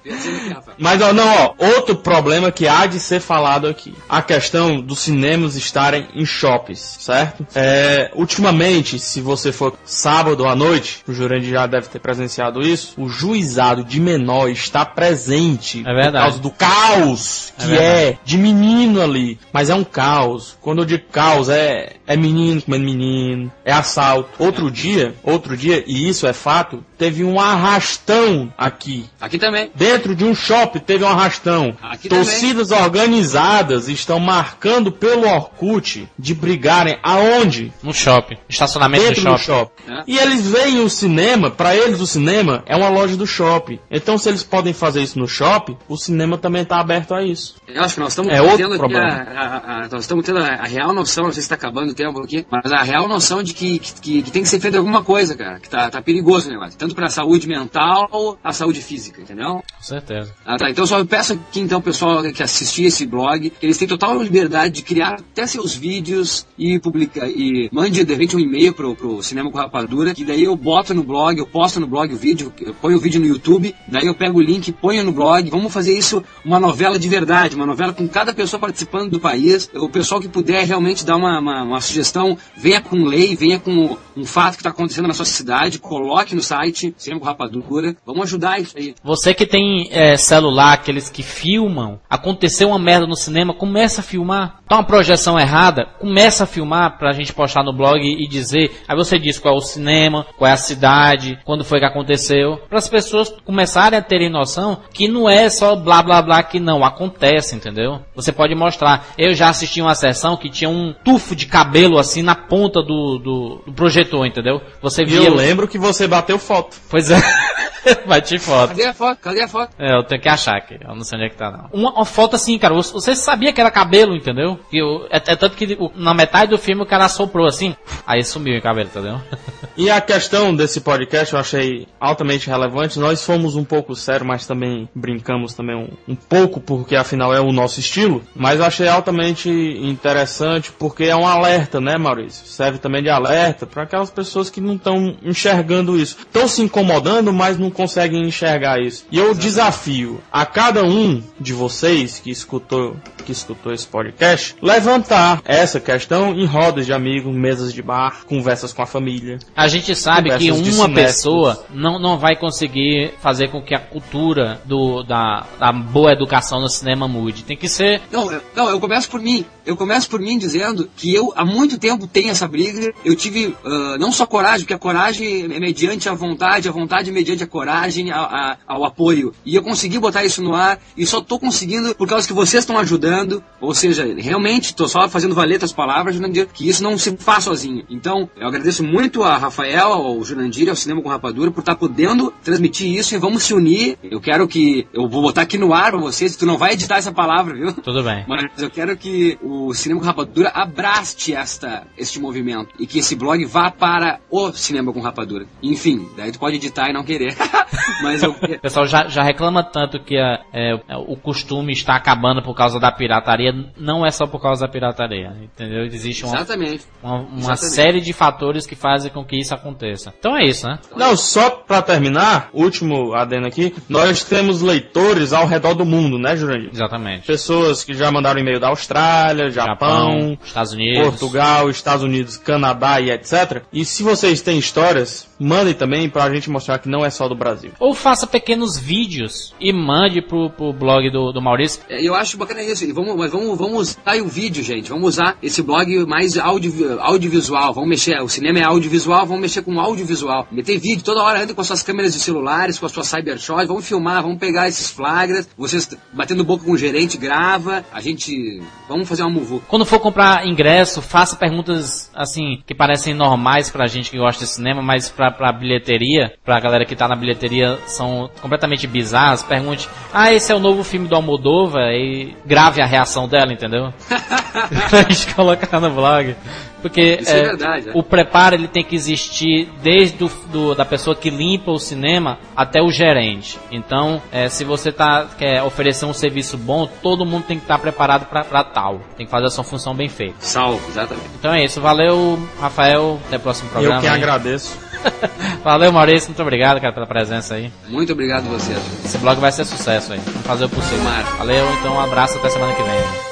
Mas ó, não, ó, outro problema que há de ser falado aqui. A questão dos cinemas estarem em shoppings, certo? É, ultimamente, se você for sábado à noite, o Jurandir já deve ter presenciado isso, o juizado de menor está presente É verdade. por causa do caos É que verdade. é, de menino ali. Mas é um caos. Quando eu digo caos, é, é menino comendo menino, é assalto. Outro dia, outro dia, e isso é fato, teve um arrastão aqui. Aqui também. Dentro de um shopping teve um arrastão. Aqui Torcidas organizadas estão marcando pelo Orkut de brigarem aonde? No shopping. Estacionamento Dentro do do shopping. E eles veem o cinema, pra eles o cinema é uma loja do shopping. Então se eles podem fazer isso no shopping, o cinema também tá aberto a isso. Eu acho que nós estamos É outro tendo aqui problema. a, a- a- nós estamos tendo a, a real noção, não sei se está acabando o tempo aqui, mas a real noção de que, que, que- que tem que ser feito alguma coisa, cara, que tá, tá perigoso o negócio, tanto para a saúde mental, a saúde física, entendeu? Com certeza. Ah, tá. Então só eu peço aqui então o pessoal que assistir esse blog, que eles têm total liberdade de criar até seus vídeos e publicar e mande de repente um e-mail pro, pro Cinema com Rapadura, que daí eu boto no blog, eu posto no blog o vídeo, eu ponho o vídeo no YouTube, daí eu pego o link ponho no blog. Vamos fazer isso uma novela de verdade, uma novela com cada pessoa participando do país. O pessoal que puder realmente dar uma, uma, uma sugestão, venha com lei, venha com um fato que está acontecendo na sua cidade, coloque no site Cinema com Rapadura. Vamos ajudar isso aí. Você que tem é, celular, aqueles que filmam, aconteceu uma merda no cinema, começa a filmar. Tá uma projeção errada, começa a filmar pra gente postar no blog e dizer. Aí você diz qual é o cinema, qual é a cidade, quando foi que aconteceu. Para as pessoas começarem a terem noção que não é só blá blá blá que não, acontece, entendeu? Você pode mostrar. Eu já assisti uma sessão que tinha um tufo de cabelo assim na ponta do, do, do projetor, entendeu? Você E via. eu lembro que você bateu foto. Pois é. Bati foto. Cadê a foto? Cadê a foto? É, eu tenho que achar aqui. Eu não sei onde é que tá, não. Uma, uma foto assim, cara. Você sabia que era cabelo, entendeu? E eu, é, é tanto que o- na metade do filme o cara soprou assim. Aí sumiu o cabelo, entendeu? E a questão desse podcast eu achei altamente relevante. Nós fomos um pouco sérios, mas também brincamos também um, um pouco, porque afinal é o nosso estilo. Mas eu achei altamente interessante, porque é um alerta, né, Maurício? Serve também de alerta para aquelas pessoas que não estão enxergando isso. Estão se incomodando, mas não conseguem enxergar isso. E eu desafio a cada um de vocês que escutou, que escutou esse podcast, levantar essa questão em rodas de amigos, mesas de bar, conversas com a família. A gente sabe que uma pessoa não, não vai conseguir fazer com que a cultura do, da, da boa educação no cinema mude. Tem que ser. Não, eu, não, eu começo por mim. Eu começo por mim dizendo que eu há muito tempo tenho essa briga. Eu tive ah, não só coragem, porque a coragem é mediante a vontade, a vontade é mediante a coragem, a- a- ao apoio. E eu consegui botar isso no ar e só tô conseguindo por causa que vocês estão ajudando. Ou seja, realmente tô só fazendo valer as palavras, Jurandir, que isso não se faz sozinho. Então, eu agradeço muito a Rafael, ao Jurandir, ao Cinema com Rapadura por estar podendo transmitir isso e vamos se unir. Eu quero que eu vou botar aqui no ar pra vocês. Tu não vai editar essa palavra, viu? Tudo bem. Mas eu quero que o Cinema com Rapadura abrace esta, este movimento e que esse blog vá para o Cinema com Rapadura. Enfim, daí tu pode editar e não querer. Mas eu. O pessoal já, já reclama tanto que a- é, o costume está acabando por causa da pirataria. Não é só por causa da pirataria, entendeu? Existe uma, Exatamente. uma, uma Exatamente. série de fatores que fazem com que isso aconteça. Então é isso, né? Não, só pra terminar, último adendo aqui, nós temos leitores ao redor do mundo, né, Jurandir? Exatamente. Pessoas que já mandaram e-mail da Austrália, Japão, Estados Unidos. Portugal, Estados Unidos, Canadá e etc. E se vocês têm histórias, mandem também pra gente mostrar que não é só do Brasil. Ou faça pequenos vídeos e mande pro, pro blog do, do Maurício. É, Eu acho bacana isso. E vamos, mas vamos, vamos usar aí o vídeo, gente. Vamos usar esse blog mais audio, audiovisual. Vamos mexer. O cinema é audiovisual, vamos mexer com audiovisual. Meter vídeo toda hora, anda com as suas câmeras de celulares, com as suas cybershots. Vamos filmar, vamos pegar esses flagras. Vocês batendo boca com o gerente, grava. A gente. Vamos fazer uma muvu. Quando for comprar ingresso, faça perguntas assim que parecem normais pra gente que gosta de cinema, mas pra, pra bilheteria, pra galera que tá na bilheteria, são completamente bizarras. Pergunte: Ah, esse é o novo filme do Almodóvar? E grave a reação dela, entendeu? pra gente colocar no blog. Porque Isso é verdade, é. o preparo ele tem que existir desde o, do, da pessoa que limpa o cinema até o gerente. Então, é, se você tá, quer oferecer um serviço bom, todo mundo tem que estar preparado para tal. Tem que fazer a sua função bem feita. Salvo, exatamente. Então é isso. Valeu, Rafael. Até o próximo programa. Eu que aí. agradeço. Valeu, Maurício. Muito obrigado, cara, pela presença aí. Muito obrigado a vocês. Esse blog vai ser sucesso aí. Vamos fazer o possível. Valeu, então um abraço até semana que vem.